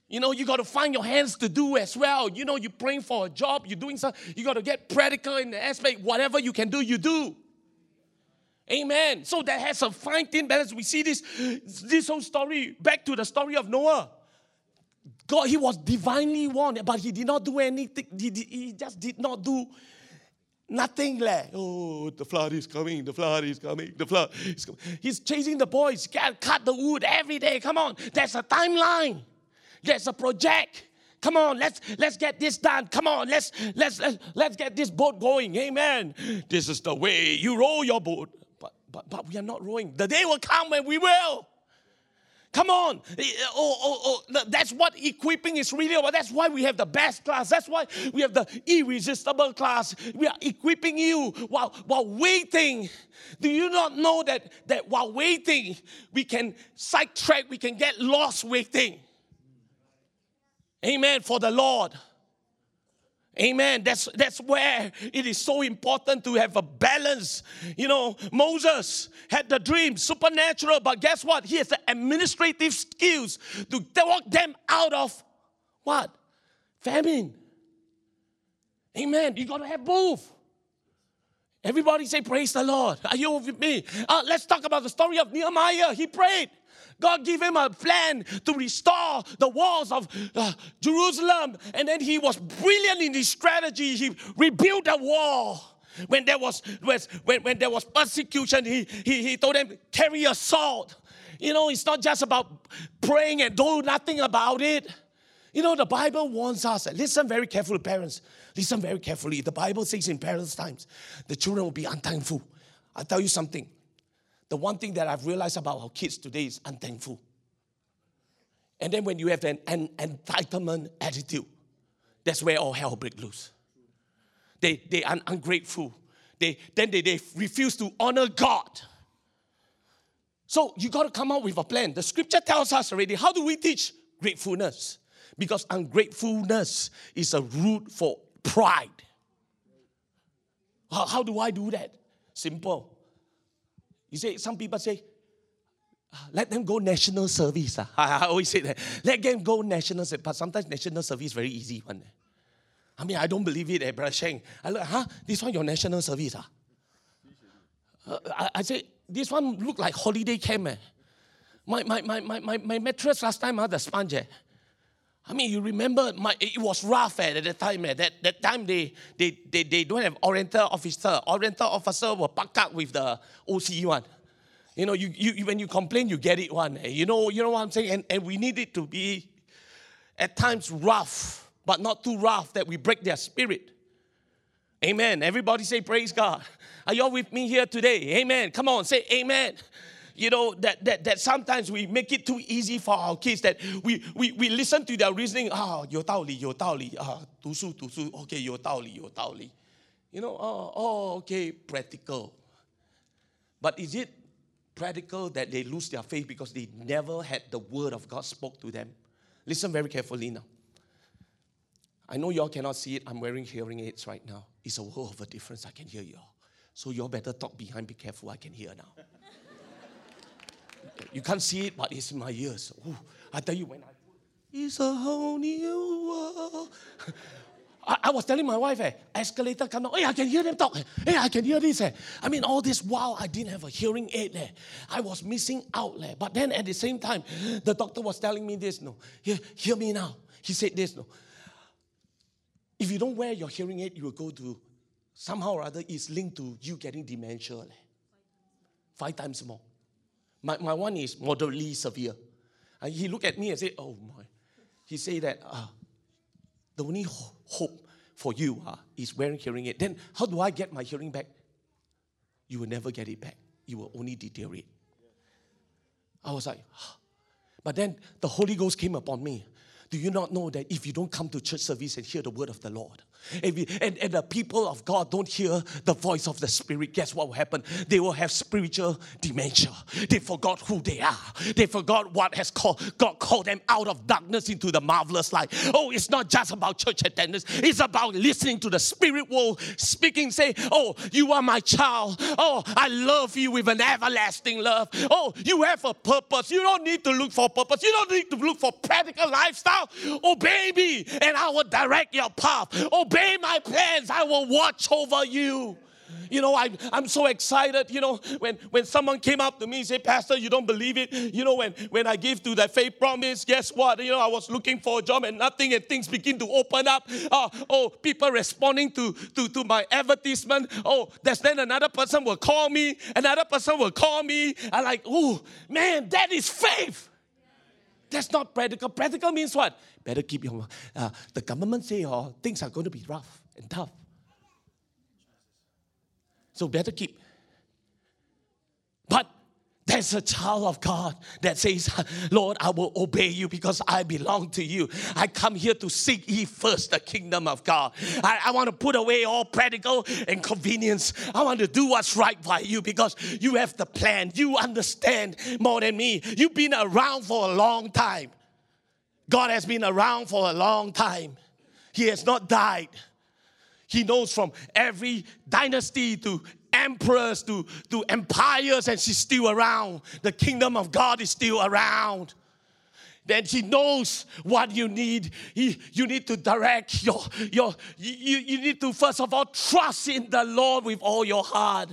You know, you got to find your hands to do as well. You know, you're praying for a job, you're doing something, you got to get practical in the aspect, whatever you can do, you do. Amen. So that has a fine thin balance. We see this, this whole story, back to the story of Noah. God, he was divinely warned, but he did not do anything. He, he just did not do nothing. Like, oh, the flood is coming, the flood is coming, the flood is coming. He's chasing the boys, cut the wood every day. Come on, there's a timeline, there's a project. Come on, let's let's get this done. Come on, let's let's let's, let's get this boat going. Amen. This is the way you row your boat. But but we are not rowing. The day will come when we will. Come on. Eh, eh, oh, oh, oh, that's what equipping is really about. That's why we have the best class. That's why we have the irresistible class. We are equipping you while, while waiting. Do you not know that, that while waiting, we can sidetrack, we can get lost waiting? Amen. For the Lord. Amen. That's, that's where it is so important to have a balance. You know, Moses had the dream, supernatural, but guess what? He has the administrative skills to walk them out of what? Famine. Amen. You got to have both. Everybody say, Praise the Lord. Are you with me? Uh, let's talk about the story of Nehemiah. He prayed. God gave him a plan to restore the walls of uh, Jerusalem. And then he was brilliant in his strategy. He rebuilt the wall. When there was, when, when there was persecution, he, he, he told them, carry a sword. You know, it's not just about praying and do nothing about it. You know, the Bible warns us, listen very carefully, parents. Listen very carefully. The Bible says in parents' times, the children will be unthankful. I'll tell you something. The one thing that I've realized about our kids today is unthankful. And then when you have an, an entitlement attitude, that's where all hell breaks loose. They, they are ungrateful. They, then they, they refuse to honor God. So you got to come up with a plan. The scripture tells us already. How do we teach gratefulness? Because ungratefulness is a root for pride. How, how do I do that? Simple. You say, some people say, ah, let them go national service. Uh. <laughs> I, always say that. Let them go national service. But sometimes national service is very easy one. Eh. I mean, I don't believe it, eh, Brother Sheng. I look, huh? This one your national service. Ah? Uh, I, I say, this one look like holiday camp. Eh. My, my, my, my, my, mattress last time, uh, the sponge. Eh. I mean, you remember my, it was rough eh, at that time. Eh. That, that time they, they, they, they don't have oriental officer. Oriental officer were packed up with the OC one. You know, you, you, when you complain, you get it one. Eh. You know, you know what I'm saying? And, and we need it to be at times rough, but not too rough that we break their spirit. Amen. Everybody say praise God. Are y'all with me here today? Amen. Come on, say amen you know, that, that, that sometimes we make it too easy for our kids that we, we, we listen to their reasoning, ah, 有道理,有道理, ah, 读书,读书, okay, 有道理,有道理. You know, oh, oh, okay, practical. But is it practical that they lose their faith because they never had the word of God spoke to them? Listen very carefully now. I know y'all cannot see it. I'm wearing hearing aids right now. It's a world of a difference. I can hear y'all. So y'all better talk behind. Be careful. I can hear now. You can't see it, but it's in my ears. Ooh, I tell you, when I it's a whole new world. I, I, was telling my wife, eh, escalator come down. Hey, I can hear them talk. Hey, I can hear this. Eh. I mean, all this while I didn't have a hearing aid. Eh. I was missing out. Eh. But then at the same time, the doctor was telling me this. No, hear, hear me now. He said this. No, if you don't wear your hearing aid, you will go to somehow or other. It's linked to you getting dementia. Eh. Five times more. My, my one is moderately severe. And he looked at me and said, Oh my. He said that uh, the only ho- hope for you uh, is wearing hearing aid. Then how do I get my hearing back? You will never get it back. You will only deteriorate. I was like, but then the Holy Ghost came upon me. Do you not know that if you don't come to church service and hear the word of the Lord, and, we, and, and, the people of God don't hear the voice of the Spirit, guess what will happen? They will have spiritual dementia. They forgot who they are. They forgot what has called God called them out of darkness into the marvelous light. Oh, it's not just about church attendance, it's about listening to the Spirit world speaking, say, Oh, you are my child. Oh, I love you with an everlasting love. Oh, you have a purpose. You don't need to look for purpose. You don't need to look for practical lifestyle. Oh, Obey me, and I will direct your path. Obey my plans. I will watch over you. You know, I, I'm so excited. You know, when, when someone came up to me and said, Pastor, you don't believe it. You know, when, when I give to that faith promise, guess what? You know, I was looking for a job and nothing, and things begin to open up. Uh, oh, people responding to, to, to my advertisement. Oh, there's then another person will call me, another person will call me. I like, oh, man, that is faith. That's not practical. Practical means what? Better keep your. Uh, the government say, oh, things are going to be rough and tough. So better keep. But there's a child of God that says, Lord, I will obey you because I belong to you. I come here to seek ye first the kingdom of God. I, I, want to put away all practical and convenience. I want to do what's right by you because you have the plan. You understand more than me. You've been around for a long time. God has been around for a long time. He has not died. He knows from every dynasty to emperors to, to empires, and she's still around. The kingdom of God is still around. Then he knows what you need. You need to direct your, your you, you need to first of all trust in the Lord with all your heart.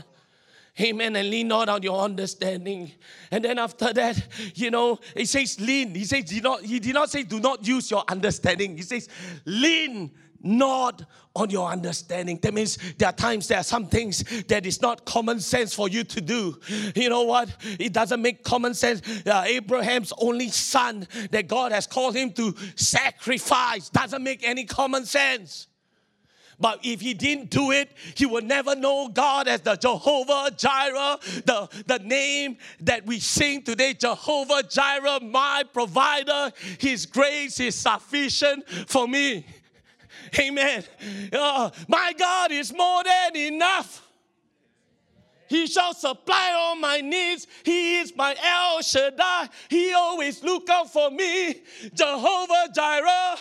Amen. And lean not on your understanding. And then after that, you know, he says lean. He says, do not, he did not say do not use your understanding. He says, lean not on your understanding. That means there are times there are some things that is not common sense for you to do. You know what? It doesn't make common sense. Uh, Abraham's only son that God has called him to sacrifice doesn't make any common sense. But if he didn't do it, he would never know God as the Jehovah Jireh, the, the name that we sing today, Jehovah Jireh, my provider. His grace is sufficient for me. Amen. Uh, my God is more than enough. He shall supply all my needs. He is my El Shaddai. He always look out for me. Jehovah Jireh.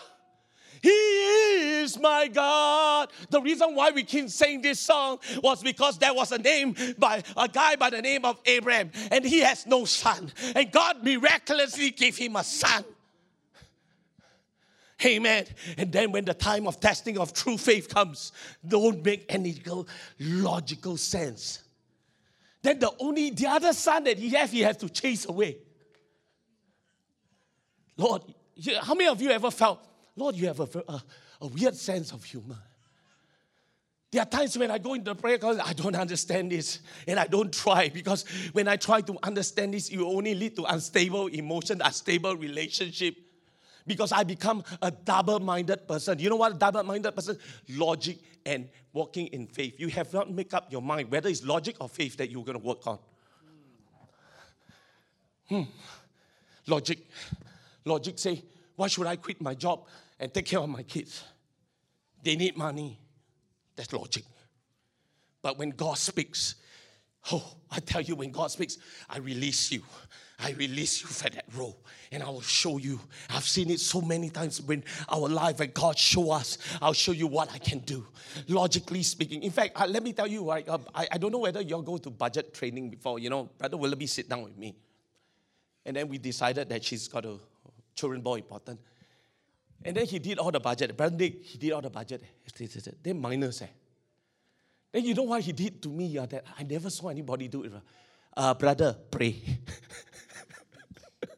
He is my God. The reason why we keep saying this song was because there was a name by a guy by the name of Abraham, and he has no son. And God miraculously gave him a son. Amen. And then when the time of testing of true faith comes, don't make any logical sense. Then the only the other son that he has, he has to chase away. Lord, how many of you ever felt, Lord, you have a, a, a weird sense of humor? There are times when I go into prayer because I don't understand this and I don't try because when I try to understand this, it only lead to unstable emotion, unstable relationship because I become a double minded person. You know what, a double minded person? Logic and walking in faith. You have not make up your mind whether it's logic or faith that you're going to work on. Hmm. Logic. Logic say, why should I quit my job and take care of my kids? They need money. That's logic. But when God speaks, oh, I tell you, when God speaks, I release you. I release you for that role and I will show you. I've seen it so many times when our life and God show us, I'll show you what I can do. Logically speaking. In fact, uh, let me tell you, right, uh, I, I don't know whether you'll go to budget training before, you know, Brother Willoughby sit down with me. And then we decided that she's got a children more important. And then he did all the budget. Brother Nick, he did all the budget. They're minors, eh. Then you know what he did to me? Uh, that I never saw anybody do it. Uh, brother, pray. <laughs>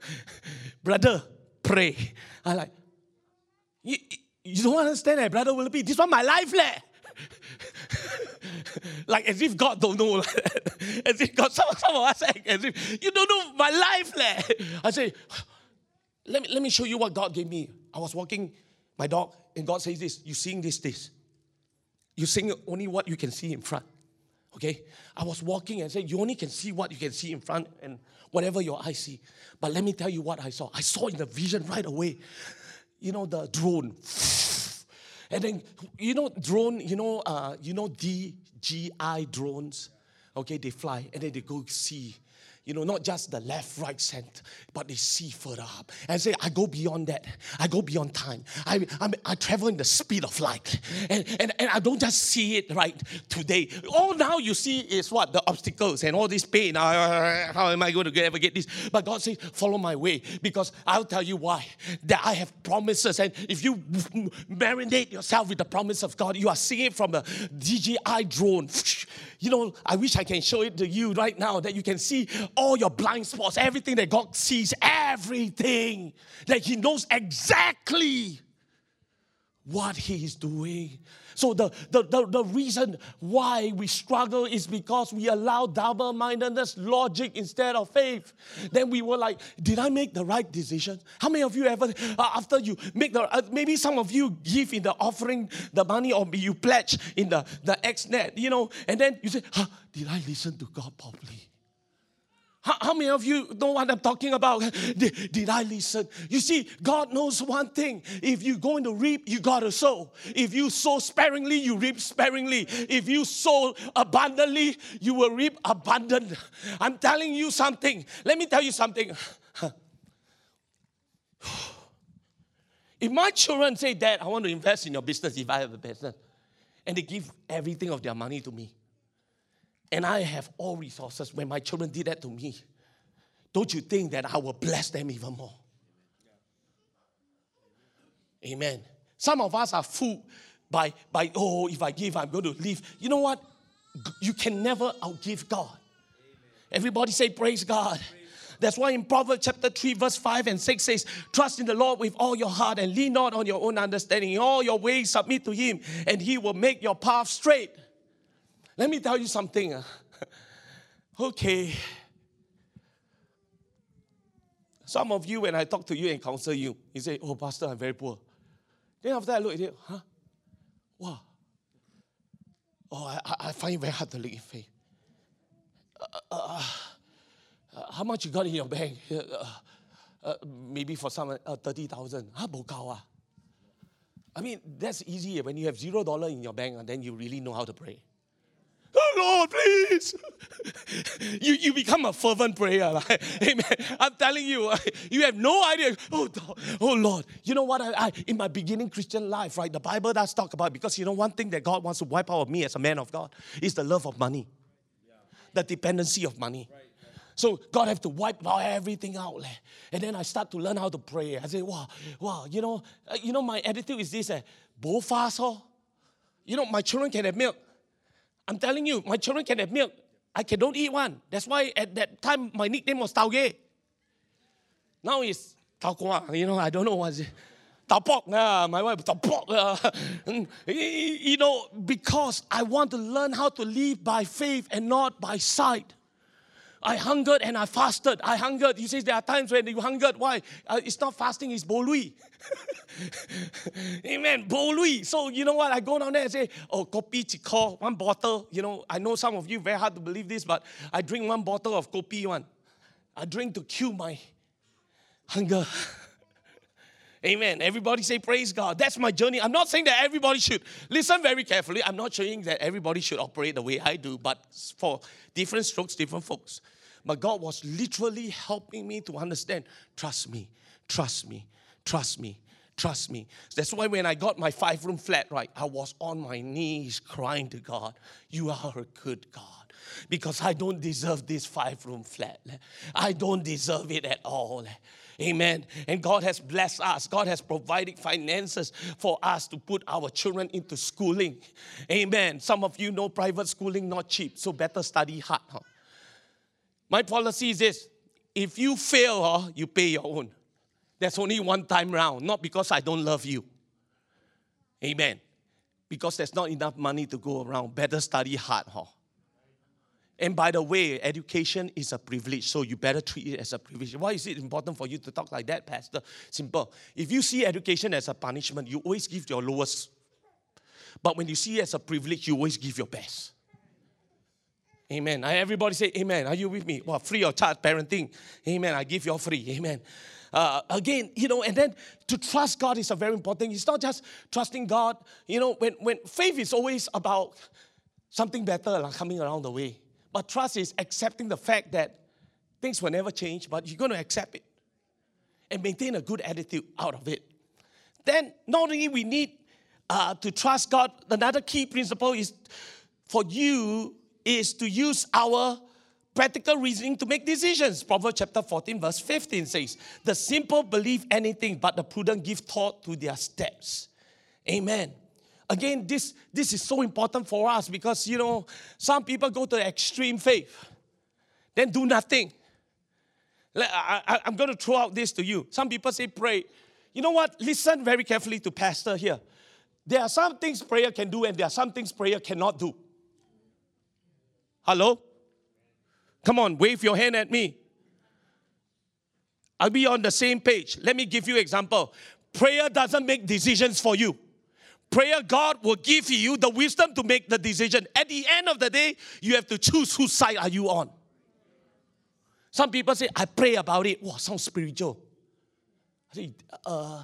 <laughs> brother, pray. I like, you, you don't understand that, brother Will be. This one my life, leh. <laughs> like as if God don't know. <laughs> as if God, some, some of us act as if you don't know my life. Leh. I say, let me, let me show you what God gave me. I was walking my dog, and God says this, you seeing this, this. You seeing only what you can see in front. Okay? I was walking and said, You only can see what you can see in front and whatever your eyes see. But let me tell you what I saw. I saw in the vision right away, you know, the drone. <laughs> And then, you know, drone, you know, uh, you know, DJI drones. Okay, they fly and then they go see you know, not just the left, right, center, but they see further up and say, I go beyond that. I go beyond time. I, I, I travel in the speed of light. And, and, and I don't just see it right today. All now you see is what? The obstacles and all this pain. Uh, how am I going to ever get this? But God says, follow my way because I'll tell you why. That I have promises. And if you marinate yourself with the promise of God, you are seeing it from a DJI drone. You know, I wish I can show it to you right now that you can see all your blind spots, everything that God sees, everything that He knows exactly what He is doing. So, the, the, the, the reason why we struggle is because we allow double mindedness, logic instead of faith. Then we were like, Did I make the right decision? How many of you ever, uh, after you make the, uh, maybe some of you give in the offering the money or you pledge in the, the X net, you know, and then you say, huh, Did I listen to God properly? How, how, many of you know what I'm talking about? Did, did, I listen? You see, God knows one thing. If you're going to reap, you got to sow. If you sow sparingly, you reap sparingly. If you sow abundantly, you will reap abundant. I'm telling you something. Let me tell you something. <sighs> If my children say, Dad, I want to invest in your business if I have a business, and they give everything of their money to me, and I have all resources. When my children did that to me, don't you think that I will bless them even more? Amen. Some of us are fooled by, by oh, if I give, I'm going to leave. You know what? You can never outgive God. Amen. Everybody say, Praise God. That's why in Proverbs chapter 3, verse 5 and 6 says, Trust in the Lord with all your heart and lean not on your own understanding. In all your ways submit to Him, and He will make your path straight. Let me tell you something. Uh. <laughs> okay. Some of you, when I talk to you and counsel you, you say, Oh, Pastor, I'm very poor. Then after I look at you, huh? Wow. Oh, I, I find it very hard to live in faith. Uh, uh, uh, how much you got in your bank? Uh, uh, maybe for some, uh, 30,000. How about I mean, that's easy when you have zero dollar in your bank and then you really know how to pray. Lord, please. <laughs> you, you become a fervent prayer. <laughs> Like, amen. I'm telling you, you have no idea. Oh, oh Lord. You know what? I, I, in my beginning Christian life, right, the Bible does talk about because you know one thing that God wants to wipe out of me as a man of God is the love of money, yeah. the dependency of money. Right. So God have to wipe out everything out. And then I start to learn how to pray. I say, wow, wow, you know, uh, you know, my attitude is this, eh, bo fast, oh. You know, my children can have milk. I'm telling you, my children can have milk. I can don't eat one. That's why at that time my nickname was Tao Ge. Now it's Tao Kwa. You know, I don't know what's it. Tao Pok. Uh, my wife, Tao Pok. Uh, <laughs> you know, because I want to learn how to live by faith and not by sight. I hungered and I fasted. I hungered. He says there are times when you hungered. Why? Uh, it's not fasting, it's bolui. <laughs> Amen. Bolui. So you know what? I go down there and say, oh, kopi chiko, one bottle. You know, I know some of you very hard to believe this, but I drink one bottle of kopi one. I drink to kill my hunger. <laughs> Amen. Everybody say praise God. That's my journey. I'm not saying that everybody should. Listen very carefully. I'm not saying that everybody should operate the way I do, but for different strokes, different folks. But God was literally helping me to understand trust me, trust me, trust me, trust me. That's why when I got my five room flat, right, I was on my knees crying to God, You are a good God because I don't deserve this five room flat. I don't deserve it at all. Amen. And God has blessed us. God has provided finances for us to put our children into schooling. Amen. Some of you know private schooling not cheap, so better study hard. Huh? My policy is this if you fail, huh, you pay your own. That's only one time round, not because I don't love you. Amen. Because there's not enough money to go around. Better study hard, huh? And by the way, education is a privilege, so you better treat it as a privilege. Why is it important for you to talk like that, Pastor? Simple. If you see education as a punishment, you always give your lowest. But when you see it as a privilege, you always give your best. Amen. Everybody say amen. Are you with me? Well, free of child parenting. Amen. I give you free. Amen. Uh, again, you know, and then to trust God is a very important thing. It's not just trusting God. You know, when, when faith is always about something better like coming around the way. But trust is accepting the fact that things will never change, but you're going to accept it and maintain a good attitude out of it. Then, not only we need uh, to trust God, another key principle is for you is to use our practical reasoning to make decisions. Proverbs chapter 14, verse 15 says, The simple believe anything, but the prudent give thought to their steps. Amen again, this, this is so important for us because, you know, some people go to extreme faith, then do nothing. I, am going to throw out this to you. Some people say pray. You know what? Listen very carefully to Pastor here. There are some things prayer can do, and there are some things prayer cannot do. Hello? Come on, wave your hand at me. I'll be on the same page. Let me give you example. Prayer doesn't make decisions for you prayer, God will give you the wisdom to make the decision. At the end of the day, you have to choose whose side are you on. Some people say, I pray about it. Wow, sounds spiritual. I say, uh,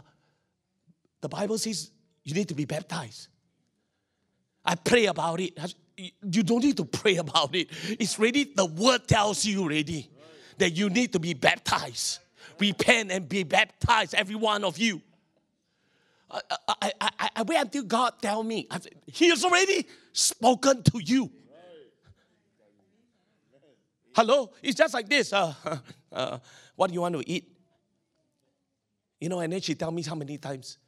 the Bible says you need to be baptized. I pray about it You don't need to pray about it. It's ready, the word tells you already that you need to be baptized. Repent and be baptized, every one of you. I, I, I, I wait until God tell me. Said, he has already spoken to you. Hello? It's just like this. Uh, <laughs> uh, what do you want to eat? You know, and then she tell me how many times.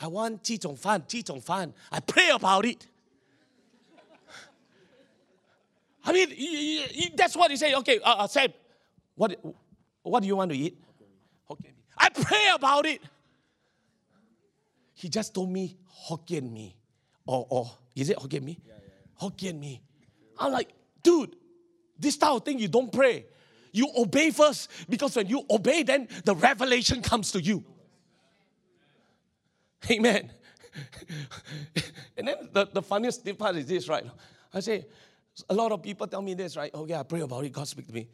I want 鸡种饭,鸡种饭. I pray about it. I mean, that's what he say. Okay, uh, uh, Sam, what, what do you want to eat? Okay. I pray about it he just told me Hokkien mee. Or, or is it Hokkien mee? Yeah, yeah. Hokkien mee. I'm like, dude, this type of thing you don't pray. You obey first because when you obey, then the revelation comes to you. Amen. <laughs> and then the, the funniest part is this, right? I say, a lot of people tell me this, right? Okay, I pray about it, God speak to me.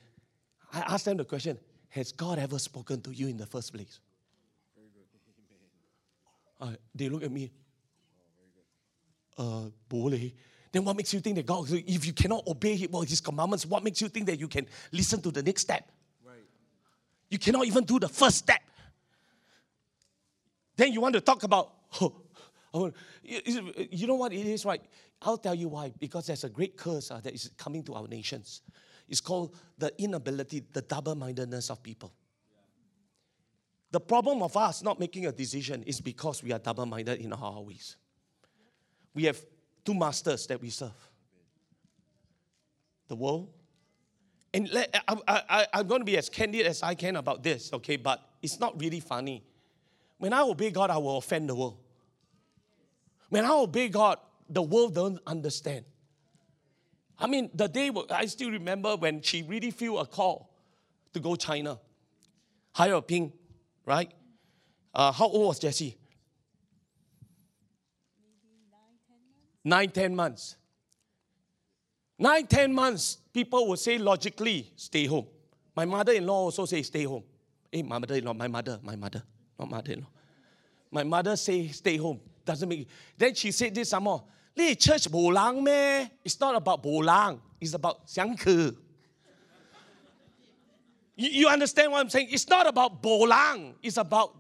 I ask them the question, has God ever spoken to you in the first place? Uh, they look at me. Uh, then what makes you think that God, if you cannot obey him, well, his commandments, what makes you think that you can listen to the next step? Right. You cannot even do the first step. Then you want to talk about, oh, oh, you know what it is, right? I'll tell you why. Because there's a great curse uh, that is coming to our nations. It's called the inability, the double mindedness of people. The problem of us not making a decision is because we are double minded in our ways. We have two masters that we serve the world. And let, I, I, I'm going to be as candid as I can about this, okay? But it's not really funny. When I obey God, I will offend the world. When I obey God, the world don't understand. I mean, the day I still remember when she really feel a call to go China. Hire a ping right? Uh, how old was Jesse? Nine, ten months. Nine, ten months, people would say logically, stay home. My mother in law also say, stay home. Hey, my mother in law, my mother, my mother, not mother in law. My mother say, stay home doesn't make. Then she said this some more. This church bolang me. It's not about bolang. It's about xiangke. you, you understand what I'm saying? It's not about bolang. It's about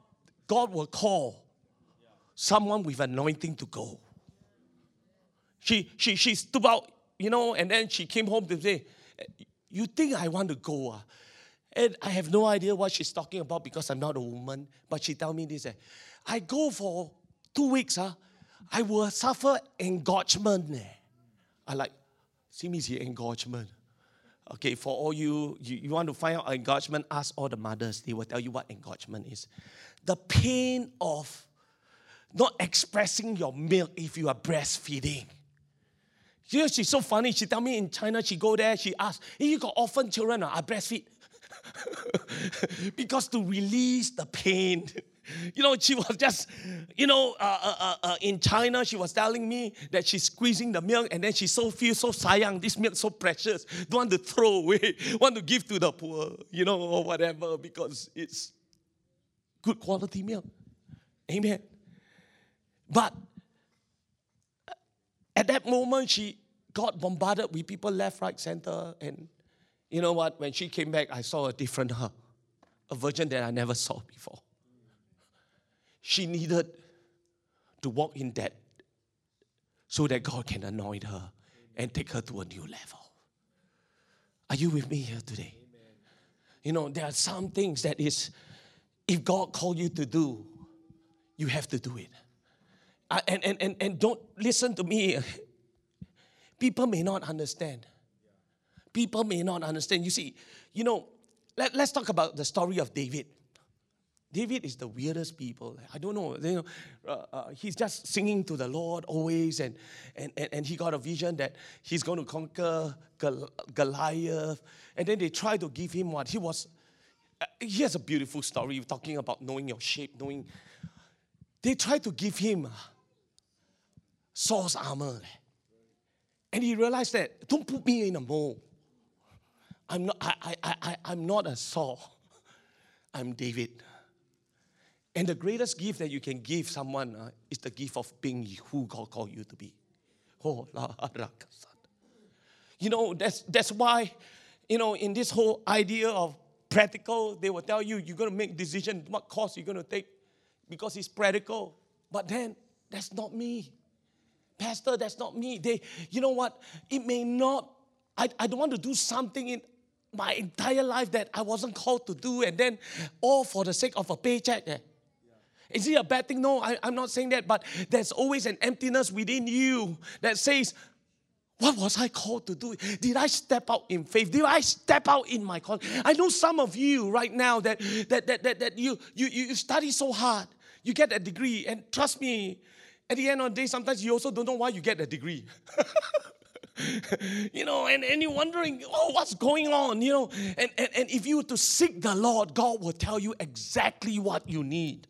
God will call someone with anointing to go. She she she stood out, you know, and then she came home to say, "You think I want to go?" Ah? And I have no idea what she's talking about because I'm not a woman. But she tell me this: eh, I go for two weeks. Huh? I will suffer engorgement. Eh. I like, see me see engorgement. Okay, for all you, you, you want to find out engorgement, ask all the mothers. They will tell you what engorgement is. The pain of not expressing your milk if you are breastfeeding. You know, she's so funny. She tell me in China, she go there, she ask, hey, you got orphan children? I breastfeed. <laughs> because to release the pain. <laughs> You know, she was just, you know, uh, uh, uh, uh, in China, she was telling me that she's squeezing the milk and then she so feels so sayang, this milk so precious, don't want to throw away, <laughs> want to give to the poor, you know, or whatever, because it's good quality milk. Amen. But at that moment, she got bombarded with people left, right, center. And you know what? When she came back, I saw a different her, a version that I never saw before. She needed to walk in that so that God can anoint her and take her to a new level. Are you with me here today? You know, there are some things that is, if God called you to do, you have to do it. And, and, and, and don't listen to me. People may not understand. People may not understand. You see, you know, let, let's talk about the story of David. David is the weirdest people. I don't know. You know uh, uh, he's just singing to the Lord always, and, and, and, and he got a vision that he's going to conquer Goliath. And then they try to give him what? He was, uh, he has a beautiful story talking about knowing your shape, knowing. They try to give him Saul's armor. And he realized that, don't put me in a mold. I'm not, I, I, I, I'm not a Saul. I'm David. And the greatest gift that you can give someone uh, is the gift of being who God called you to be. <laughs> Oh, <laughs> you know, that's, that's why, you know, in this whole idea of practical, they will tell you you're going to make decision what course you're going to take because it's practical. But then, that's not me. Pastor, that's not me. They, you know what? It may not, I, I don't want to do something in my entire life that I wasn't called to do, and then all for the sake of a paycheck. Eh? Is it a bad thing? No, I, I'm not saying that, but there's always an emptiness within you that says, what was I called to do? Did I step out in faith? Did I step out in my call? I know some of you right now that that that that, that you, you you study so hard, you get a degree, and trust me, at the end of the day, sometimes you also don't know why you get a degree. <laughs> you know, and, and you're wondering, oh, what's going on? You know, and, and, and if you were to seek the Lord, God will tell you exactly what you need.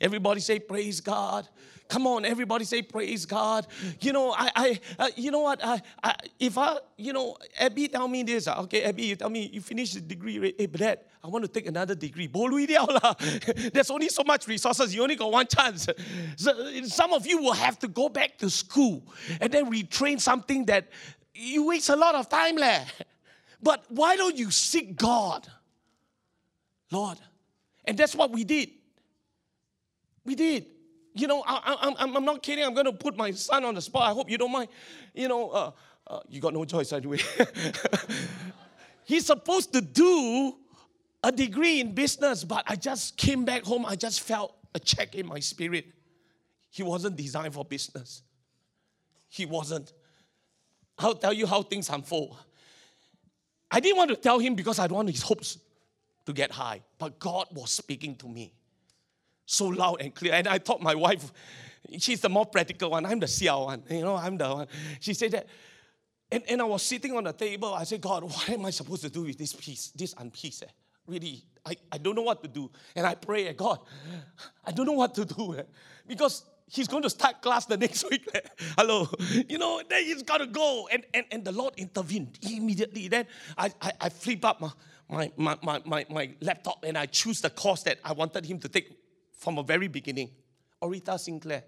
Everybody say, Praise God. Come on, everybody say praise God. You know, I, I, uh, you know what? I, I, if I, you know, Abby tell me this. Uh, okay, Abby, you tell me you finished the degree. Right? Hey, Brad, I want to take another degree. <laughs> There's only so much resources. You only got one chance. So, some of you will have to go back to school and then retrain something that you waste a lot of time, leh. <laughs> But why don't you seek God, Lord? And that's what we did. We did you know, I, I'm not kidding. I'm going to put my son on the spot. I hope you don't mind. You know, uh, uh, you got no choice anyway. <laughs> He's supposed to do a degree in business, but I just came back home. I just felt a check in my spirit. He wasn't designed for business. He wasn't. I'll tell you how things unfold. I didn't want to tell him because I don't want his hopes to get high, but God was speaking to me so loud and clear. And I thought my wife, she's the more practical one. I'm the xiao one. You know, I'm the one. She said that. And, and I was sitting on the table. I said, God, what am I supposed to do with this piece, this unpiece? Eh? Really, I, I don't know what to do. And I pray, eh, God, I don't know what to do. Eh? Because he's going to start class the next <laughs> week. Eh? Hello. You know, then he's got to go. And, and, and the Lord intervened immediately. Then I, I, I flip up my, my, my, my, my laptop and I choose the course that I wanted him to take from a very beginning. Orita Sinclair.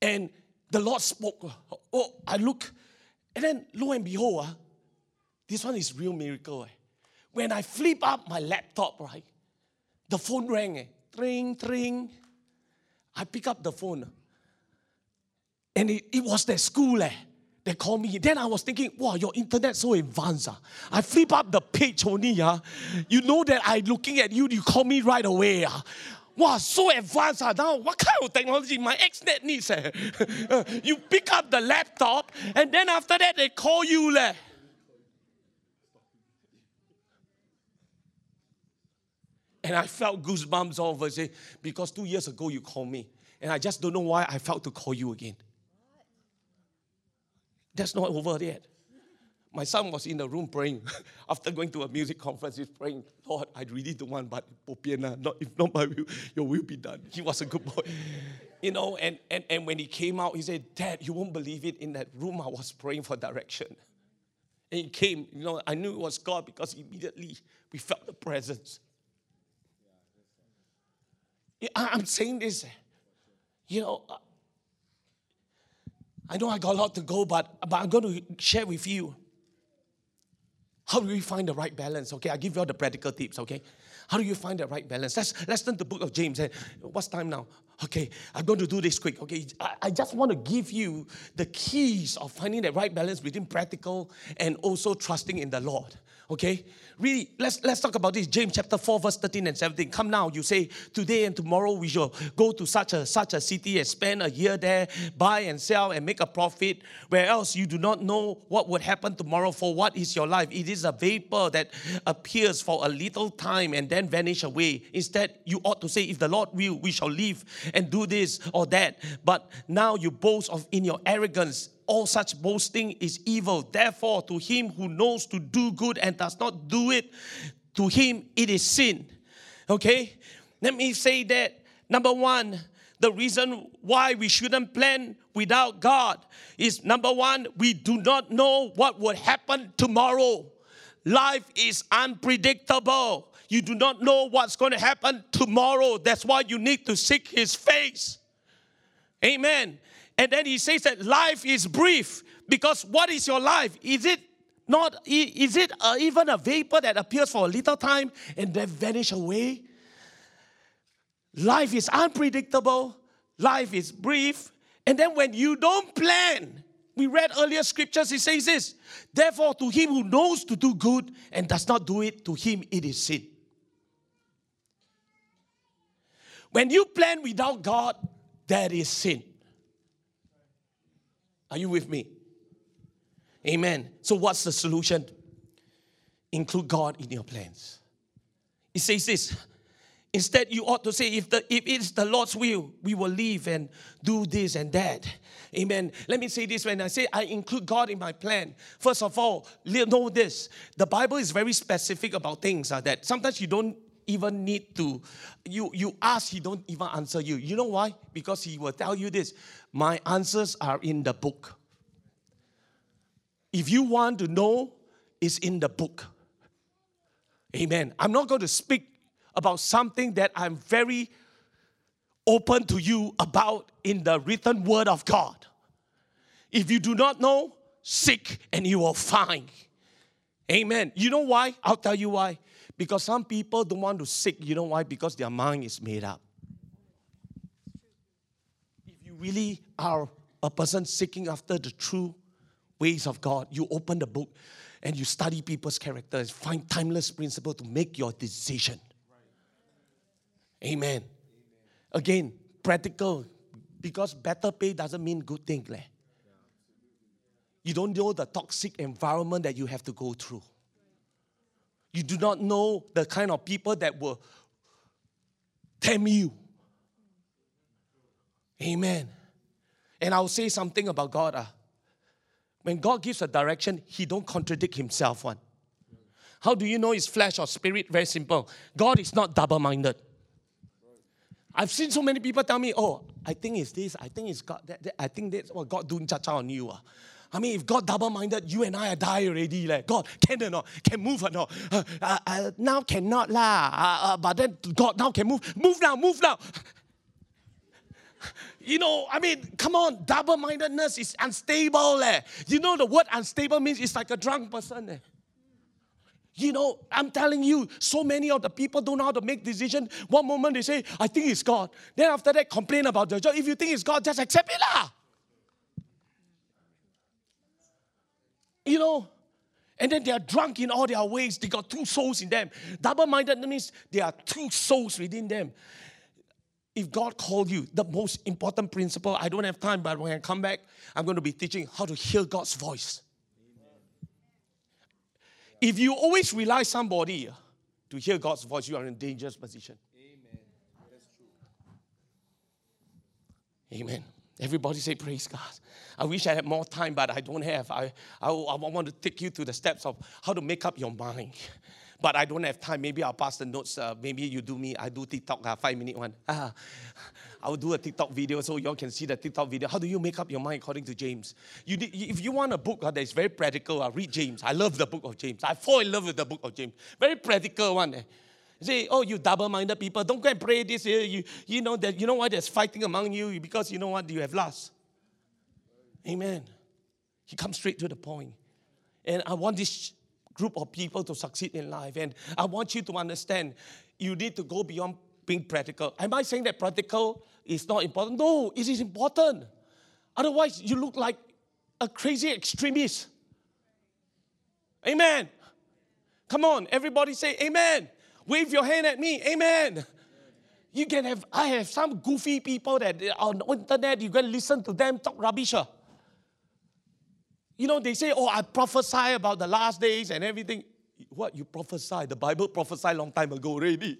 And the Lord spoke. Oh, I look, and then lo and behold, uh, this one is real miracle. Eh. When I flip up my laptop, right, the phone rang. Eh. Tring, tring. I pick up the phone. And it, it was the school. Eh. They call me. Then I was thinking, wow, your internet so advanced. Ah. I flip up the page only. Ah. You know that I looking at you, you call me right away. Ah. Wow, so advanced. Ah. Now, what kind of technology my ex-net needs? Eh? <laughs> you pick up the laptop, and then after that, they call you. Leh. And I felt goosebumps all over. Because two years ago you called me. And I just don't know why I felt to call you again. That's not over yet. My son was in the room praying. <laughs> After going to a music conference, he's praying, Lord, I really don't want, but not, if not my will, your will be done. He was a good boy. <laughs> You know, and, and, and when he came out, he said, Dad, you won't believe it. In that room, I was praying for direction. And he came, you know, I knew it was God because immediately we felt the presence. I'm saying this, you know, I know I got a lot to go, but, but I'm going to share with you how do we find the right balance? Okay, I'll give you all the practical tips, okay? How do you find the right balance? Let's, let's turn to the book of James. And What's time now? Okay, I'm going to do this quick. Okay, I, I just want to give you the keys of finding the right balance between practical and also trusting in the Lord. Okay? Really, let's let's talk about this. James chapter 4, verse 13 and 17. Come now, you say, today and tomorrow we shall go to such a such a city and spend a year there, buy and sell and make a profit. Where else you do not know what would happen tomorrow, for what is your life? It is a vapor that appears for a little time and then vanish away. Instead, you ought to say, if the Lord will, we shall live and do this or that. But now you boast of in your arrogance all such boasting is evil. Therefore, to him who knows to do good and does not do it, to him it is sin. Okay? Let me say that. Number one, the reason why we shouldn't plan without God is number one, we do not know what will happen tomorrow. Life is unpredictable. You do not know what's going to happen tomorrow. That's why you need to seek His face. Amen. And then he says that life is brief because what is your life? Is it not, is it uh, even a vapor that appears for a little time and then vanish away? Life is unpredictable, life is brief. And then when you don't plan, we read earlier scriptures, he says this Therefore, to him who knows to do good and does not do it, to him it is sin. When you plan without God, that is sin. Are you with me? Amen. So, what's the solution? Include God in your plans. It says this. Instead, you ought to say, if, the, if it's the Lord's will, we will leave and do this and that. Amen. Let me say this when I say I include God in my plan. First of all, know this the Bible is very specific about things uh, that sometimes you don't even need to. You you ask he don't even answer you. You know why? Because he will tell you this my answers are in the book. If you want to know it's in the book. Amen. I'm not going to speak about something that i'm very open to you about in the written word of god. If you do not know seek and you will find. Amen. You know why? I'll tell you why because some people don't want to seek. You know why? Because their mind is made up. If you really are a person seeking after the true ways of God, you open the book and you study people's characters, find timeless principle to make your decision. Amen. Again, practical, because better pay doesn't mean good thing. leh. You don't know the toxic environment that you have to go through. You do not know the kind of people that will tempt you. Amen. And I'll say something about God. Uh. When God gives a direction, He don't contradict Himself one. How do you know it's flesh or spirit? Very simple. God is not double-minded. I've seen so many people tell me, "Oh, I think it's this. I think it's God. That, that, I think that's what God doing cha cha on you." Uh. I mean, if God double-minded, you and I are die already. Like, God can or not? Can move or not? Uh, uh, uh, now cannot lah. Uh, uh, but then God now can move. Move now, move now. <laughs> You know, I mean, come on, double-mindedness is unstable. Eh. You know the word unstable means it's like a drunk person. Eh. You know, I'm telling you, so many of the people don't know how to make decisions. One moment they say, I think it's God. Then after that, complain about the job. If you think it's God, just accept it lah. You know, and then they are drunk in all their ways. They got two souls in them. Double minded means there are two souls within them. If God called you, the most important principle, I don't have time, but when I come back, I'm going to be teaching how to hear God's voice. If you always rely somebody to hear God's voice, you are in a dangerous position. Amen. That's true. Amen. Everybody say, Praise God. I wish I had more time, but I don't have. I, I, I want to take you through the steps of how to make up your mind. But I don't have time. Maybe I'll pass the notes. Uh, maybe you do me. I do TikTok, uh, five minute one. <laughs> I'll do a TikTok video so y'all can see the TikTok video. How do you make up your mind according to James? You if you want a book uh, that is very practical, uh, read James. I love the book of James. I fall in love with the book of James. Very practical one. Eh? Say, oh, you double-minded people, don't go and pray this year. You, you know that you know why there's fighting among you because you know what you have lost. Amen. He comes straight to the point. And I want this group of people to succeed in life. And I want you to understand you need to go beyond being practical. Am I saying that practical is not important? No, it is important. Otherwise, you look like a crazy extremist. Amen. Come on, everybody say amen. Wave your hand at me. Amen. You can have, I have some goofy people that on the internet, you can listen to them talk rubbish. You know, they say, oh, I prophesy about the last days and everything. What you prophesy? The Bible prophesied long time ago already.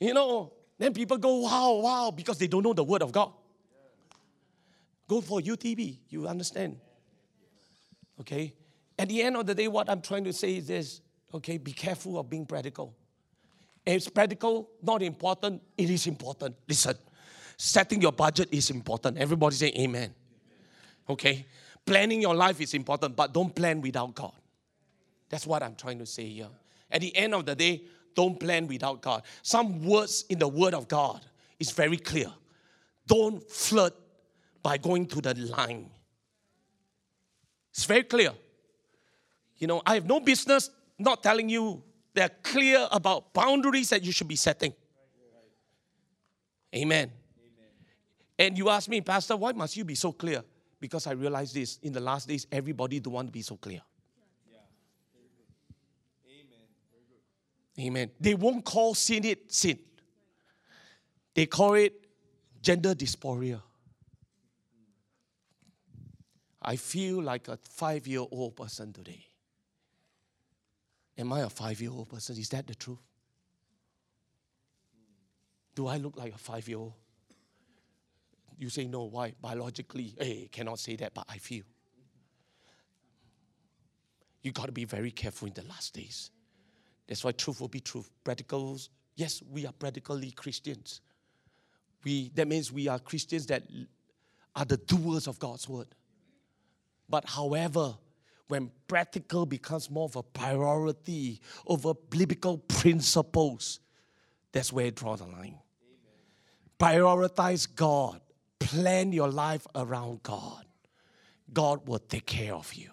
You know, then people go, wow, wow, because they don't know the word of God. Go for UTB, you understand. Okay? At the end of the day, what I'm trying to say is this okay, be careful of being practical. It's practical, not important, it is important. Listen, setting your budget is important. Everybody say amen. Okay? Planning your life is important, but don't plan without God. That's what I'm trying to say here. At the end of the day, don't plan without God. Some words in the Word of God is very clear. Don't flirt by going to the line. It's very clear. You know, I have no business not telling you they're clear about boundaries that you should be setting. Amen. Amen. And you ask me, Pastor, why must you be so clear? because I realized this in the last days, everybody don't want to be so clear. Amen. Amen. They won't call sin it sin. They call it gender dysphoria. I feel like a five year old person today. Am I a five year old person? Is that the truth? Do I look like a five year old? You say no, why? Biologically, hey, cannot say that, but I feel. You got to be very careful in the last days. That's why truth will be truth. Practicals, yes, we are practically Christians. We, that means we are Christians that are the doers of God's word. But however, when practical becomes more of a priority over biblical principles, that's where it draw the line. Amen. Prioritize God plan your life around God, God will take care of you.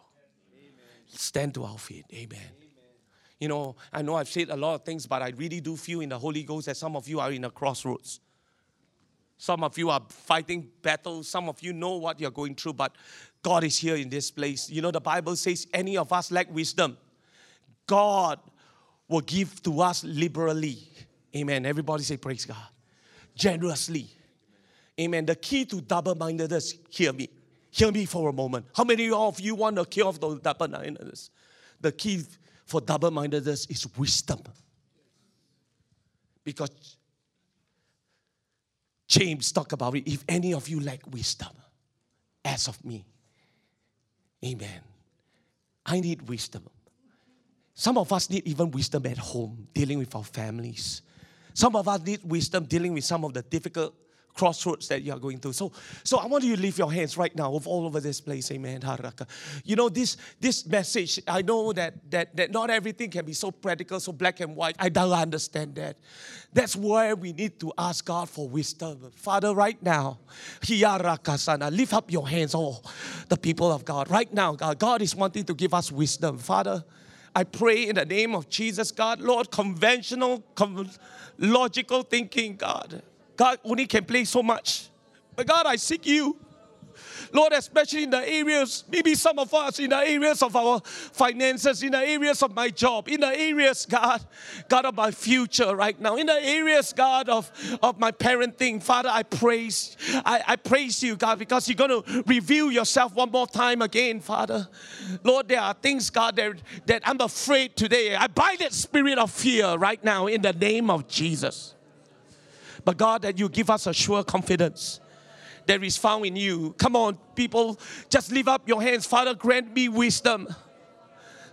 Amen. Stand to our feet. Amen. Amen. You know, I know I've said a lot of things, but I really do feel in the Holy Ghost that some of you are in a crossroads. Some of you are fighting battles. Some of you know what you're going through, but God is here in this place. You know, the Bible says, any of us lack wisdom, God will give to us liberally. Amen. Everybody say, Praise God. Generously. Amen. The key to double mindedness, hear me. Hear me for a moment. How many of you want to kill off the double mindedness? The key for double mindedness is wisdom. Because James talk about it. If any of you lack wisdom, ask of me. Amen. I need wisdom. Some of us need even wisdom at home, dealing with our families. Some of us need wisdom dealing with some of the difficult crossroads that you are going through. So, so I want you to lift your hands right now of all over this place. Amen. Haraka. You know, this this message, I know that that that not everything can be so practical, so black and white. I don't understand that. That's where we need to ask God for wisdom. Father, right now, lift up your hands, all the people of God. Right now, God, God is wanting to give us wisdom. Father, I pray in the name of Jesus, God, Lord, conventional, logical thinking, God God only can play so much. But God, I seek you. Lord, especially in the areas, maybe some of us in the areas of our finances, in the areas of my job, in the areas, God, God, of my future right now, in the areas, God, of, of my parenting. Father, I praise, I, I praise you, God, because you're going to reveal yourself one more time again, Father. Lord, there are things, God, that, that I'm afraid today. I bind that spirit of fear right now in the name of Jesus. But God, that you give us a sure confidence that is found in you. Come on, people, just lift up your hands. Father, grant me wisdom.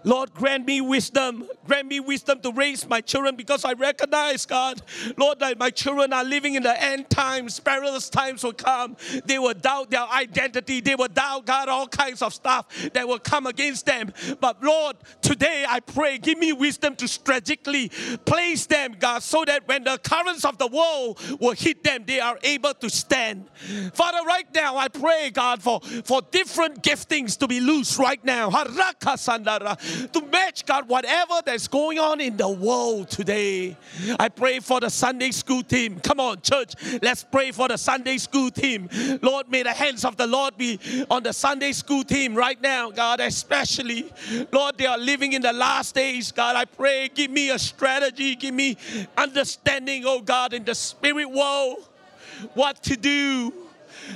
Lord, grant me wisdom. Grant me wisdom to raise my children because I recognize, God, Lord, that my children are living in the end times. Perilous times will come. They will doubt their identity. They will doubt, God, all kinds of stuff that will come against them. But Lord, today I pray, give me wisdom to strategically place them, God, so that when the currents of the world will hit them, they are able to stand. Father, right now I pray, God, for, for different giftings to be loose right now to match, God, whatever that's going on in the world today. I pray for the Sunday school team. Come on, church, let's pray for the Sunday school team. Lord, may the hands of the Lord be on the Sunday school team right now, God, especially. Lord, they are living in the last days, God. I pray, give me a strategy, give me understanding, oh God, in the spirit world, what to do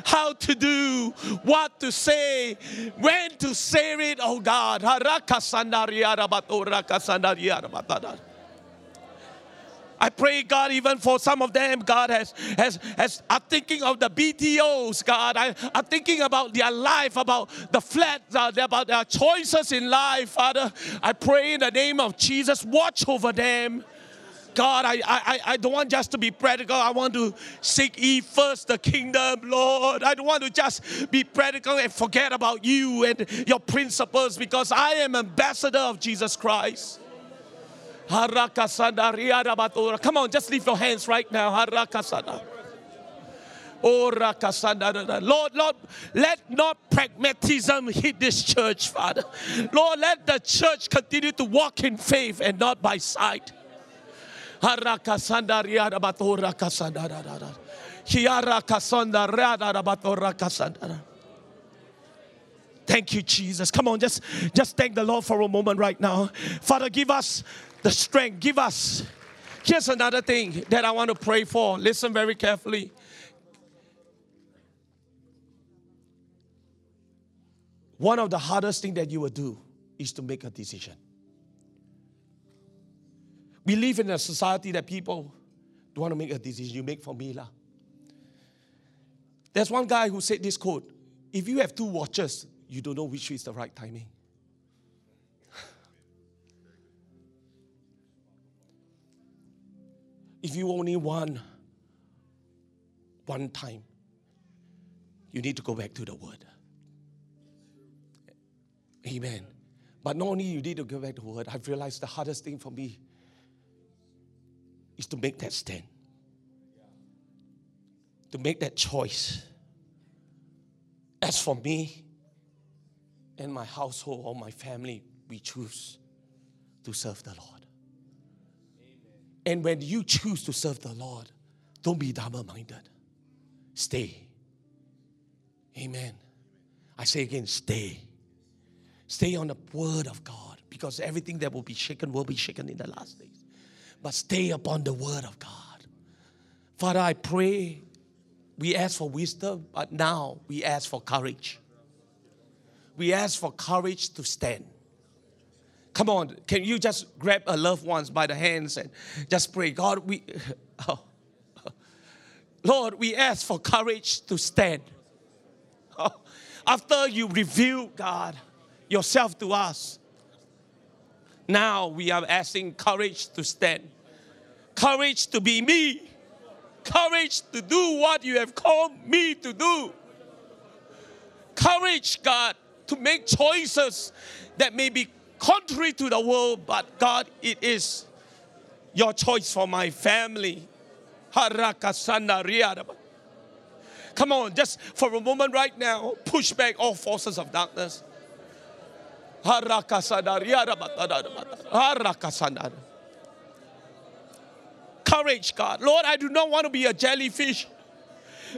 how to do, what to say, when to say it, oh God. I pray, God, even for some of them, God has, has, has are thinking of the BTOs, God. I, are thinking about their life, about the flat, uh, about their choices in life, Father. I pray in the name of Jesus, watch over them. God, I, I, I don't want just to be practical. I want to seek ye first the kingdom, Lord. I don't want to just be practical and forget about you and your principles because I am ambassador of Jesus Christ. Come on, just lift your hands right now. Lord, Lord, let not pragmatism hit this church, Father. Lord, let the church continue to walk in faith and not by sight. Thank you, Jesus. Come on, just, just thank the Lord for a moment right now. Father, give us the strength. Give us. Here's another thing that I want to pray for. Listen very carefully. One of the hardest things that you will do is to make a decision. We live in a society that people don't want to make a decision. You make for me. lah. There's one guy who said this quote If you have two watches, you don't know which is the right timing. <laughs> if you only want one time, you need to go back to the word. Amen. But not only you need to go back to the word, I've realized the hardest thing for me is to make that stand, to make that choice. As for me and my household or my family, we choose to serve the Lord. And when you choose to serve the Lord, don't be double minded. Stay. Amen. I say again, stay. Stay on the word of God because everything that will be shaken will be shaken in the last days but stay upon the word of God. Father, I pray we ask for wisdom, but now we ask for courage. We ask for courage to stand. Come on, can you just grab a loved ones by the hands and just pray, God, we oh, <laughs> Lord, we ask for courage to stand. Oh, <laughs> after you reveal, God, yourself to us, now we are asking courage to stand, courage to be me, courage to do what you have called me to do. Courage, God, to make choices that may be contrary to the world, but God, it is your choice for my family. Come on, just for a moment right now, push back all forces of darkness. Courage, God. Lord, I do not want to be a jellyfish.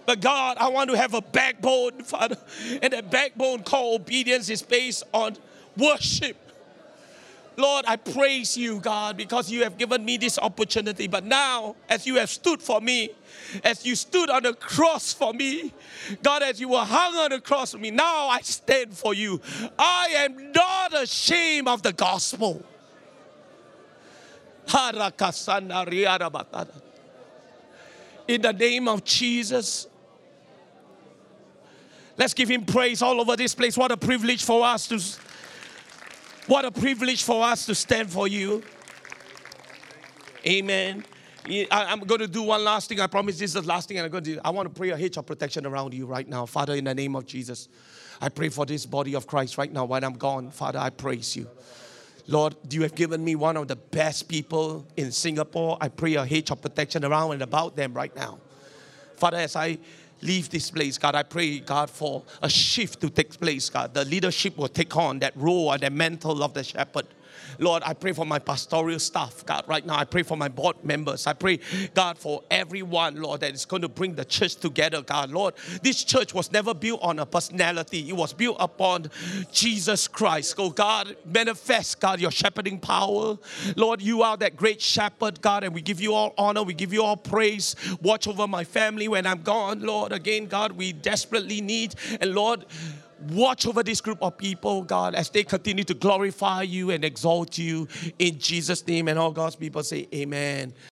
But God, I want to have a backbone, <laughs> Father. And that backbone called obedience is based on worship. Lord, I praise you, God, because you have given me this opportunity. But now, as you have stood for me, as you stood on the cross for me, God, as you were hung on the cross for me, now I stand for you. I am not ashamed of the gospel. In the name of Jesus, Let's give him praise all over this place. What a privilege for us to what a privilege for us to stand for you. Amen. I, am going to do one last thing. I promise this is the last thing I'm going to do. I want to pray a hedge of protection around you right now. Father, in the name of Jesus, I pray for this body of Christ right now. When I'm gone, Father, I praise you. Lord, you have given me one of the best people in Singapore. I pray a hedge of protection around and about them right now. Father, as I leave this place, God, I pray, God, for a shift to take place, God. The leadership will take on that role and the mantle of the shepherd. Lord, I pray for my pastoral staff, God, right now. I pray for my board members. I pray, God, for everyone, Lord, that is going to bring the church together, God. Lord, this church was never built on a personality, it was built upon Jesus Christ. Oh, God, manifest, God, your shepherding power. Lord, you are that great shepherd, God, and we give you all honor, we give you all praise. Watch over my family when I'm gone, Lord. Again, God, we desperately need, and Lord, Watch over this group of people, God, as they continue to glorify you and exalt you in Jesus' name. And all God's people say, Amen.